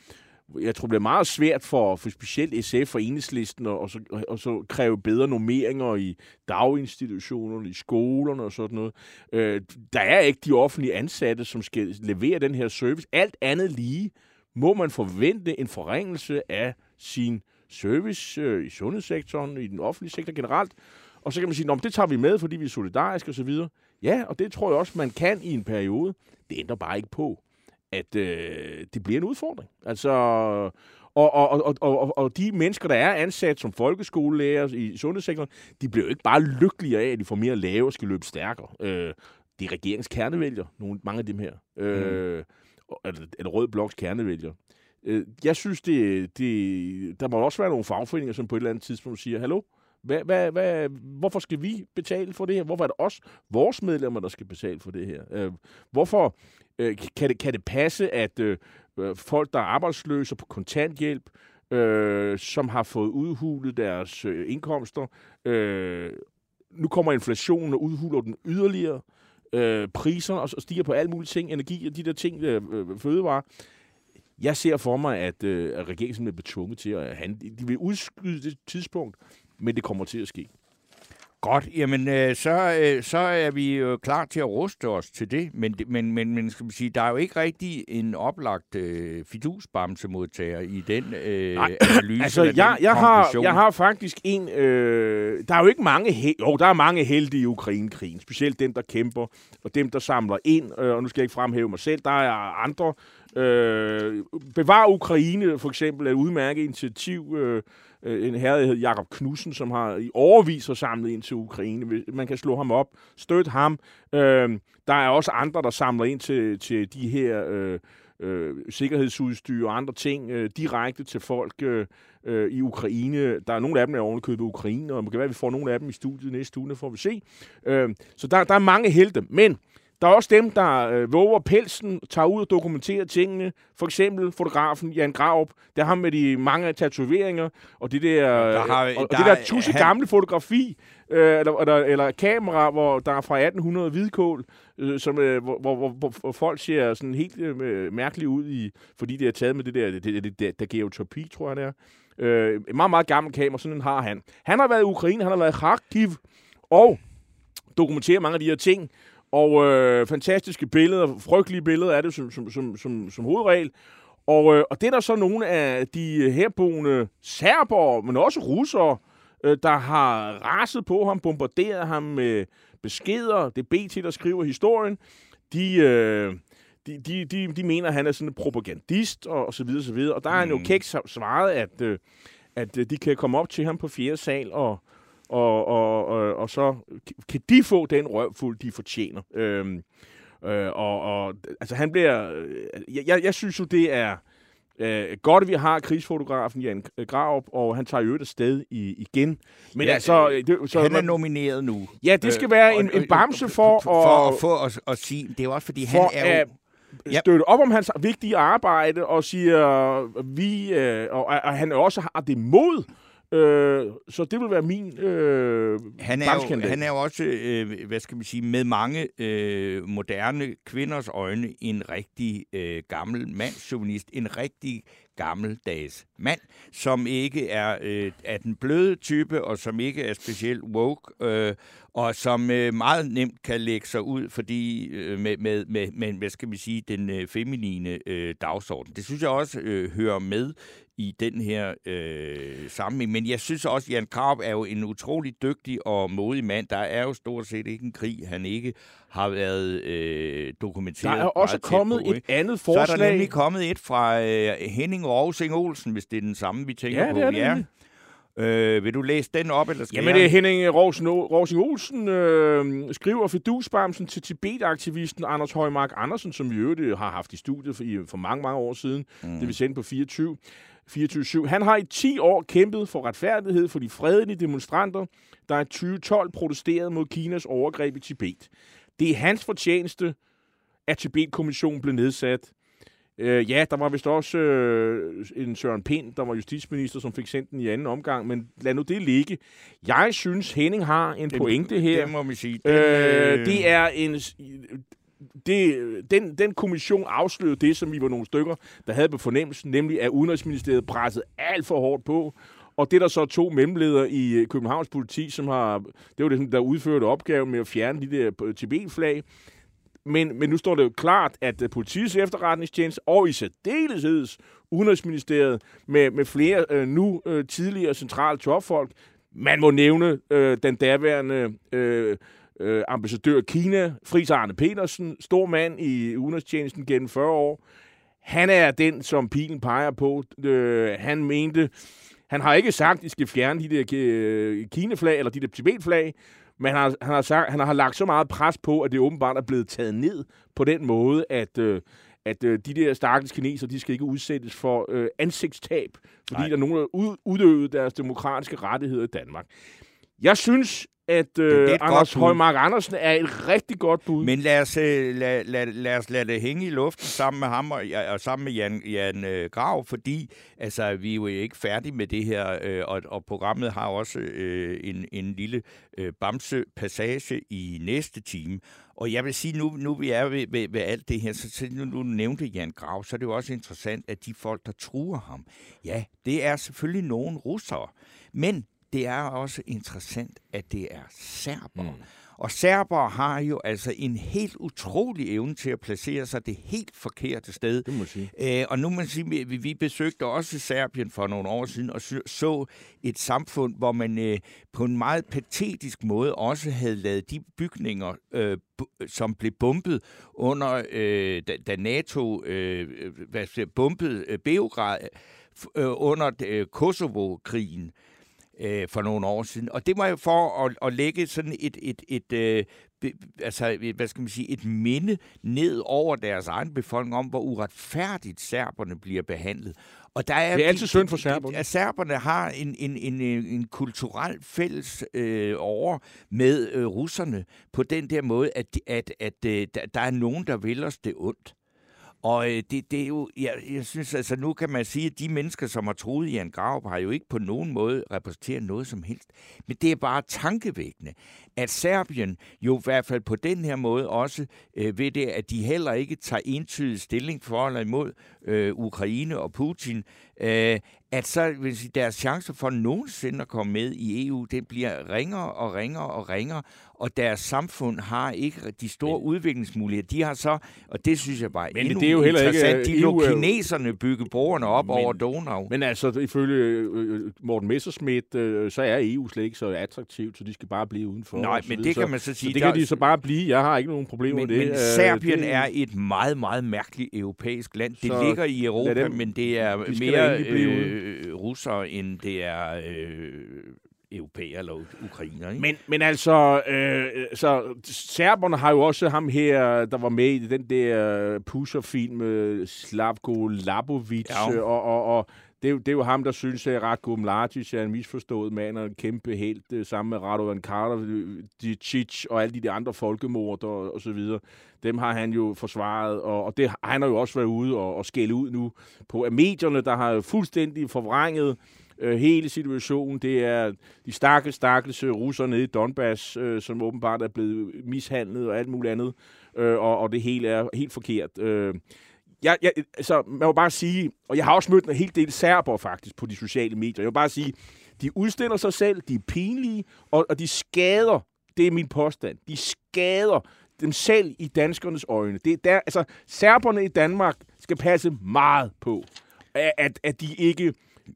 jeg tror, det bliver meget svært for, for specielt SF og enhedslisten og så, og så kræve bedre normeringer i daginstitutionerne, i skolerne og sådan noget. Øh, der er ikke de offentlige ansatte, som skal levere den her service. Alt andet lige må man forvente en forringelse af sin service øh, i sundhedssektoren, i den offentlige sektor generelt. Og så kan man sige, at det tager vi med, fordi vi er solidariske osv. Ja, og det tror jeg også, man kan i en periode. Det ændrer bare ikke på, at øh, det bliver en udfordring. Altså, og, og, og, og, og de mennesker, der er ansat som folkeskolelærer i sundhedssektoren, de bliver jo ikke bare lykkeligere af, at de får mere lave og skal løbe stærkere. Øh, det er regeringens kernevælger, nogle, mange af dem her. Øh, mm. eller, eller Rød Bloks kernevælger. Øh, jeg synes, det, det, der må også være nogle fagforeninger, som på et eller andet tidspunkt siger, hallo, hvad, hvad, hvad, hvorfor skal vi betale for det her? Hvorfor er det os, vores medlemmer, der skal betale for det her? Øh, hvorfor øh, kan, det, kan det passe, at øh, folk, der er arbejdsløse på kontanthjælp, øh, som har fået udhulet deres øh, indkomster, øh, nu kommer inflationen og udhuler den yderligere, øh, priser og stiger på alle mulige ting, energi og de der ting, øh, øh fødevarer. Jeg ser for mig, at, øh, at regeringen bliver tvunget til at handle. De vil udskyde det tidspunkt, men det kommer til at ske. Godt, jamen øh, så, øh, så er vi jo klar til at ruste os til det, men, men, men, men skal man sige, der er jo ikke rigtig en oplagt øh, fidusbamsemodtager i den øh, Nej. analyse. altså, jeg, jeg, har, jeg har faktisk en... Øh, der er jo ikke mange... He- jo, der er mange heldige i Ukraine-krigen, specielt dem, der kæmper, og dem, der samler ind, øh, og nu skal jeg ikke fremhæve mig selv, der er andre Øh, Bevar Ukraine for eksempel er et udmærket initiativ. Øh, en herre, der hedder Jakob Knudsen, som har i overvis har samlet ind til Ukraine. Man kan slå ham op, støtte ham. Øh, der er også andre, der samler ind til, til de her øh, øh, sikkerhedsudstyr og andre ting øh, direkte til folk øh, øh, i Ukraine. Der er nogle af dem, der er ovenikøbet Ukraine, og det kan være, at vi får nogle af dem i studiet næste uge, får vi se. Øh, så der, der er mange helte, men der er også dem, der øh, våger pelsen, tager ud og dokumenterer tingene. For eksempel fotografen Jan Graup, der har med de mange tatoveringer, og det der, der har- øh, og, der og det der er- tusse han- gamle fotografi, øh, eller, eller, eller kamera, hvor der er fra 1800 hvidkål, øh, som, øh, hvor, hvor, hvor, hvor, folk ser sådan helt øh, mærkeligt ud, i, fordi det er taget med det der, det, det, det, det, der geotopi, tror jeg det er. Øh, en meget, meget gammel kamera, sådan en har han. Han har været i Ukraine, han har været i Kharkiv, og dokumenterer mange af de her ting. Og øh, fantastiske billeder, frygtelige billeder af det som, som, som, som, som hovedregel. Og, øh, og det er der så nogle af de herboende serber, men også russere, øh, der har raset på ham, bombarderet ham med beskeder. Det er BT, der skriver historien. De, øh, de, de, de, de mener, at han er sådan en propagandist, og, og så videre, så videre. Og der har han jo Mm. kæk svaret, at, øh, at øh, de kan komme op til ham på fjerde sal, og, og, og, og, og så kan de få den røvfuld, de fortjener. Øhm, øh, og, og altså han bliver... øh, Jeg, jeg, jeg synes jo, det er øh, godt, at vi har krigsfotografen Jan Graup, og han tager jo et sted i, igen. Men Ja, altså... øh, Det, så Han er nomineret nu. ja, det skal være Øh, en, en bamse for, for, for at, at få at, at sige, det er også fordi, for han er jo... Ja. støtte op om hans vigtige arbejde, og siger, vi, øh, og, og han også har det mod, øh, så det vil være min øh, Han er, jo, han er jo også, øh, hvad skal man sige, med mange øh, moderne kvinders øjne, en rigtig øh, gammel mandschauvinist, en rigtig gammeldags mand, som ikke er øh, af den bløde type, og som ikke er specielt woke, øh, og som øh, meget nemt kan lægge sig ud, fordi øh, med, med, med, med, hvad skal man sige, den øh, feminine øh, dagsorden. Det synes jeg også øh, hører med i den her øh, sammenhæng. Men jeg synes også, at Jan Karp er jo en utrolig dygtig og modig mand. Der er jo stort set ikke en krig, han ikke har været øh, Der dokumenteret er også kommet på, et andet Så er der forslag. nemlig kommet et fra øh, Henning Rovsing Olsen, hvis det er den samme, vi tænker Ja, på. det er det nemlig. Øh, vil du læse den op, eller skal Jamen, jeg? det er Henning Rovsing, Olsen øh, skriver fidusbamsen til Tibet-aktivisten Anders Højmark Andersen, som vi øvrigt øh, har haft i studiet for, i, for mange, mange år siden. Mm. Det vi sendte på 24. 24 Han har i 10 år kæmpet for retfærdighed for de fredelige demonstranter, der i 2012 protesterede mod Kinas overgreb i Tibet. Det er hans fortjeneste, at Tibet-kommissionen blev nedsat. Øh, ja, der var vist også øh, en Søren Pind, der var justitsminister, som fik sendt den i anden omgang, men lad nu det ligge. Jeg synes, Henning har en Det- pointe her. Det må vi sige. Den, Øh, det er en... Det, den, den kommission afslørede det, som vi var nogle stykker, der havde på fornemmelsen, nemlig at Udenrigsministeriet pressede alt for hårdt på. Og det er der så to mellemledere i øh, Københavns politi, som har... Det var det, der udførte opgaven med at fjerne de der øh, Tibet-flag. Men, men nu står det jo klart, at øh, politiets efterretningstjeneste og i særdeleshed Udenrigsministeriet med, med flere øh, nu øh, tidligere centrale topfolk, man må nævne øh, den daværende øh, øh, ambassadør Kina, Fris Arne Petersen, stor mand i udenrigstjenesten gennem 40 år. Han er den, som pilen peger på. Øh, han mente, han har ikke sagt, at de skal fjerne de der øh, Kina-flag, eller de der Tibet-flag, men han har, han, har sagt, han har lagt så meget pres på, at det åbenbart er blevet taget ned på den måde, at, øh, at øh, de der stakkels kineser, de skal ikke udsættes for øh, ansigtstab, fordi Nej. der er nogen, der har udøvet deres demokratiske rettigheder i Danmark. Jeg synes, at øh, er Anders. Højmark Andersen er et rigtig godt bud. Men lad os, øh, lad, lad, lad os lade det hænge i luften sammen med ham og, og sammen med Jan, Jan øh, Grav, fordi altså, vi er jo ikke færdige med det her, øh, og, og programmet har også øh, en, en lille øh, bamse-passage i næste time. Og jeg vil sige, nu, nu vi er ved, ved, ved alt det her, så, så nu, nu nævnte Jan Grav, så er det jo også interessant, at de folk, der truer ham, ja, det er selvfølgelig nogen russere, men det er også interessant, at det er serber. Mm. Og serber har jo altså en helt utrolig evne til at placere sig det helt forkerte sted. Det må sige. Øh, og nu må man sige, vi, vi besøgte også Serbien for nogle år siden og så, et samfund, hvor man øh, på en meget patetisk måde også havde lavet de bygninger, øh, som blev bumpet under, øh, da, da NATO øh, hvad siger, bumpede øh, Beograd øh, under øh, Kosovo-krigen. Øh, for nogle år siden. Og det var jo for at, at lægge sådan et, et, et, øh, be, altså, et, hvad skal man sige, et minde ned over deres egen befolkning om, hvor uretfærdigt serberne bliver behandlet. Og der er, det er altid synd for serberne. At serberne har en, en, en, en kulturel fælles øh, over med øh, russerne på den der måde, at, at, at øh, der er nogen, der vil os det ondt. Og øh, det, det er jo, jeg, jeg synes, altså nu kan man sige, at de mennesker, som har troet i en grav, har jo ikke på nogen måde repræsenteret noget som helst. Men det er bare tankevækkende, at Serbien jo i hvert fald på den her måde også øh, ved det, at de heller ikke tager entydig stilling for eller imod øh, Ukraine og Putin, øh, at så vil sige, deres chancer for nogensinde at komme med i EU, det bliver ringere og ringere og ringere, og deres samfund har ikke de store men, udviklingsmuligheder. De har så, og det synes jeg bare men endnu det er jo heller ikke, de lå kineserne bygge borgerne op men, over Donau. Men altså, ifølge øh, Morten Messerschmidt, øh, så er EU slet ikke så attraktivt, så de skal bare blive udenfor. Nej, men det kan man så sige. Så det kan de så bare blive. Jeg har ikke nogen problemer men, med det. Men Serbien det, er et meget, meget mærkeligt europæisk land. Det ligger i Europa, dem, men det er de mere øh, russere, end det er... Øh, europæer eller ukrainer. Ikke? Men, men altså, øh, så serberne har jo også ham her, der var med i den der pusher-film, Slavko Labovic, ja. og, og, og det, er jo, det er jo ham, der synes, at Ratko Mladic er en misforstået mand og en kæmpe helt, øh, sammen med Radovan Karadzic øh, og alle de der andre folkemord og, og så videre. Dem har han jo forsvaret, og, og det, han har jo også været ude og, og skælde ud nu på at medierne, der har fuldstændig forvrænget øh, hele situationen. Det er de stakkels, stakkels øh, russere nede i Donbass, øh, som åbenbart er blevet mishandlet og alt muligt andet, øh, og, og det hele er helt forkert. Øh, jeg, jeg, altså, man må bare sige, og jeg har også mødt en hel del serber faktisk på de sociale medier. Jeg vil bare sige, de udstiller sig selv, de er pinlige, og, og de skader, det er min påstand, de skader dem selv i danskernes øjne. Det er der, altså, serberne i Danmark skal passe meget på, at, at de ikke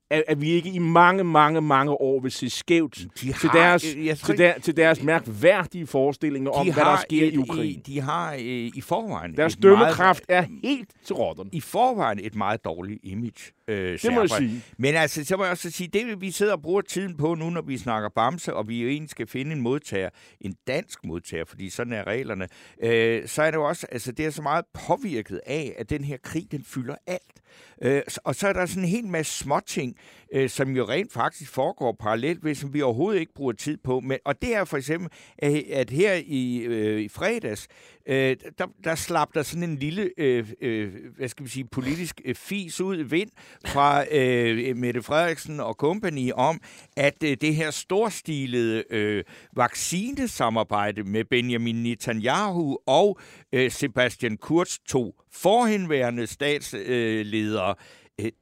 at, at vi ikke i mange, mange, mange år vil se skævt de har, til, deres, jeg til, der, til deres mærkværdige forestillinger om, hvad der sker et, i Ukraine. De har øh, i forvejen... Deres dømmekraft meget, er helt til rotterne. I forvejen et meget dårligt image. Øh, det må jeg sige. Men altså, så må jeg også sige, det vi sidder og bruger tiden på nu, når vi snakker Bamse, og vi jo egentlig skal finde en modtager, en dansk modtager, fordi sådan er reglerne, øh, så er det jo også, altså det er så meget påvirket af, at den her krig, den fylder alt. Øh, og så er der sådan en hel masse småting, øh, som jo rent faktisk foregår parallelt, hvis vi overhovedet ikke bruger tid på. Men, og det er for eksempel, at, at her i, øh, i fredags, øh, der, der slap der sådan en lille, øh, øh, hvad skal vi sige, politisk øh, fis ud vind fra øh, Mette Frederiksen og company om, at øh, det her storstilede øh, vaccinesamarbejde med Benjamin Netanyahu og øh, Sebastian Kurz, to forhenværende statsledere, øh,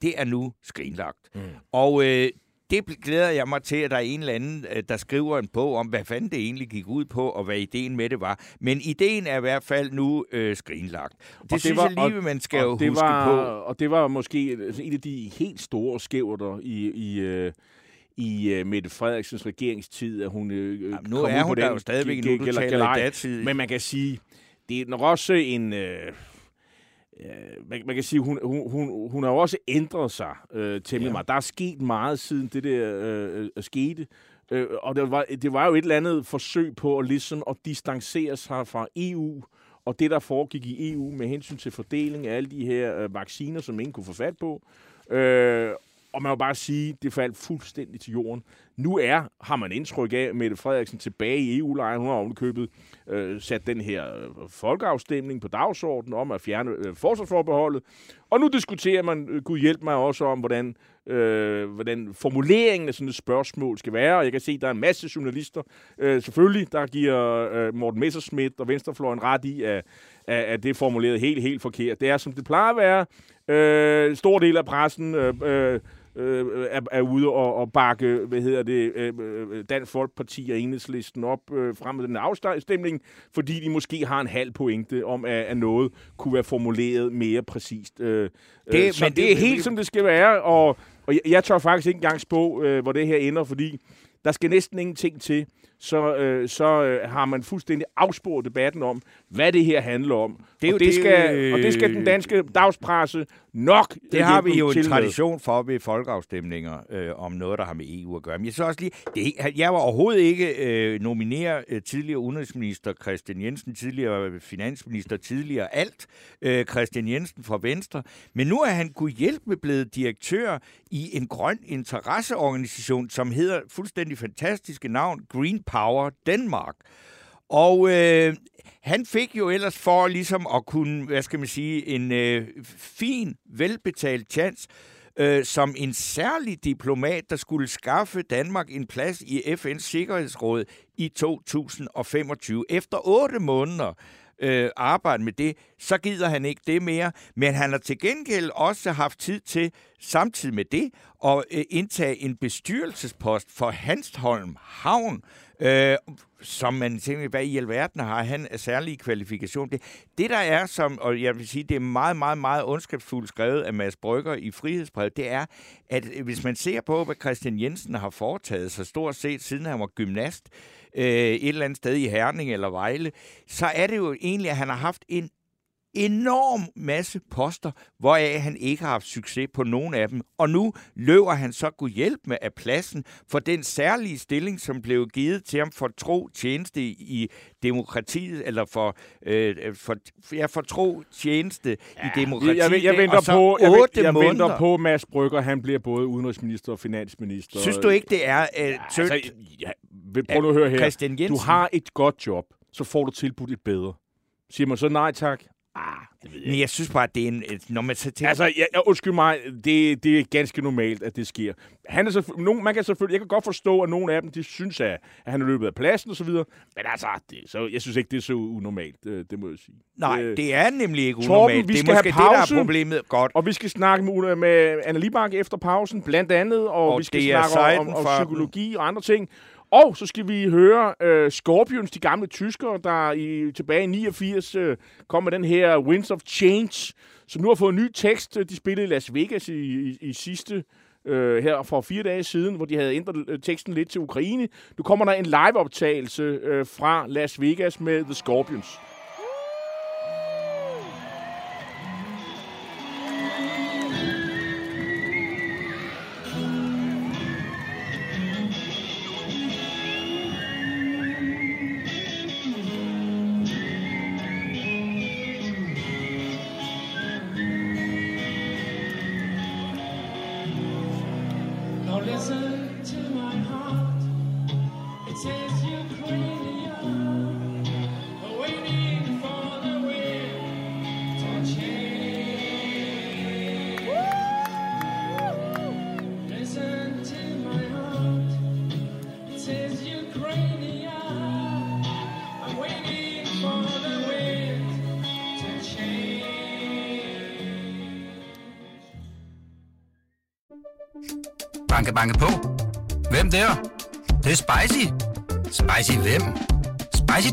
det er nu skrinlagt. Mm. Og øh, det glæder jeg mig til, at der er en eller anden, øh, der skriver en bog om, hvad fanden det egentlig gik ud på, og hvad ideen med det var. Men ideen er i hvert fald nu øh, skrinlagt. Det, det synes var, jeg lige, man skal jo det huske var, på. Og det var måske en af de helt store skævter i... i øh i uh, Mette Frederiksens regeringstid, at hun uh, Jamen, nu er hun der jo stadigvæk, nu du taler datid. Men man kan sige, det er nok også en... Uh, man, man kan sige, hun, hun, hun, hun har jo også ændret sig øh, temmelig ja. meget. Der er sket meget siden det der øh, øh, skete. Øh, og det var, det var jo et eller andet forsøg på at, ligesom at distancere sig fra EU og det, der foregik i EU med hensyn til fordeling af alle de her øh, vacciner, som ingen kunne få fat på. Øh, og man må bare sige, det faldt fuldstændig til jorden. Nu er, har man indtryk af, Mette Frederiksen tilbage i EU-lejren. Hun har ovenikøbet øh, sat den her øh, folkeafstemning på dagsordenen om at fjerne øh, forsvarsforbeholdet. Og nu diskuterer man, øh, gud hjælp mig også om, hvordan, øh, hvordan formuleringen af sådan et spørgsmål skal være. Og jeg kan se, at der er en masse journalister, øh, selvfølgelig, der giver øh, Morten Messerschmidt og Venstrefløjen ret i, at, at, at det er formuleret helt, helt forkert. Det er, som det plejer at være. Øh, stor del af pressen... Øh, øh, øh, er, er ude og, og bakke, hvad hedder det, øh, øh, Dansk Folkeparti og Enhedslisten op øh, frem med den afstemning, fordi de måske har en halv pointe om, at, at noget kunne være formuleret mere præcist. Øh, det, øh, så men det, det er helt, det, som det skal være, og, og jeg, jeg tør faktisk ikke engang spå, øh, hvor det her ender, fordi der skal næsten ingenting til, så, øh, så øh, har man fuldstændig afsporet debatten om, hvad det her handler om. Det og, det det, skal, øh, og det skal den danske dagspresse nok Det har vi jo en med. tradition for ved folkeafstemninger øh, om noget, der har med EU at gøre. Men jeg synes også lige, det, jeg var overhovedet ikke øh, nominere øh, tidligere udenrigsminister Christian Jensen, tidligere finansminister, tidligere alt øh, Christian Jensen fra Venstre. Men nu er han kunne hjælpe blevet direktør i en grøn interesseorganisation, som hedder fuldstændig fantastiske navn Green Power Denmark. Og øh, han fik jo ellers for ligesom at kunne, hvad skal man sige, en øh, fin, velbetalt chance, øh, som en særlig diplomat, der skulle skaffe Danmark en plads i FN's Sikkerhedsråd i 2025. Efter otte måneder øh, arbejde med det, så gider han ikke det mere. Men han har til gengæld også haft tid til, samtidig med det, at øh, indtage en bestyrelsespost for Hanstholm Havn, øh, som man tænker, hvad i alverden har han af særlige kvalifikationer. Det, det der er, som, og jeg vil sige, det er meget, meget, meget ondskabsfuldt skrevet af Mads Brygger i Frihedsbrevet, det er, at øh, hvis man ser på, hvad Christian Jensen har foretaget sig stort set, siden han var gymnast, øh, et eller andet sted i Herning eller Vejle, så er det jo egentlig, at han har haft en enorm masse poster, hvoraf han ikke har haft succes på nogen af dem. Og nu løber han så kunne hjælpe med af pladsen for den særlige stilling, som blev givet til ham for tro tjeneste i demokratiet, eller for, øh, for, ja, for tro tjeneste ja, i demokratiet. Jeg, jeg, jeg, venter Og så på, jeg, jeg, jeg måneder. venter på Mads Brygger, han bliver både udenrigsminister og finansminister. Synes du ikke, det er øh, Ja, tyndt? altså, ja, prøv nu at høre her. Du har et godt job, så får du tilbudt et bedre. Siger man så nej tak? Ah, det ved jeg Men jeg synes bare, at det er en... Når man så tænker, Altså, jeg, undskyld mig, det, det er ganske normalt, at det sker. Han er selvfø- nogen, man kan selvfølgelig, jeg kan godt forstå, at nogle af dem, de synes, at, at han er løbet af pladsen og så videre. Men altså, det, så, jeg synes ikke, det er så unormalt, øh, det må jeg sige. nej, Øh, det er nemlig ikke Torben, unormalt. vi det er skal måske have det, der er problemet. Godt. Og vi skal snakke med, med Anna Libak efter pausen, blandt andet, og, Og vi skal det snakke om, om, psykologi og andre ting. Og så skal vi høre øh, Scorpions, de gamle tyskere, der i, tilbage i 89 øh, kom med den her Winds of Change, som nu har fået en ny tekst. De spillede i Las Vegas i, i, i sidste øh, her for fire dage siden, hvor de havde ændret øh, teksten lidt til Ukraine. Nu kommer der en liveoptagelse øh, fra Las Vegas med The Scorpions.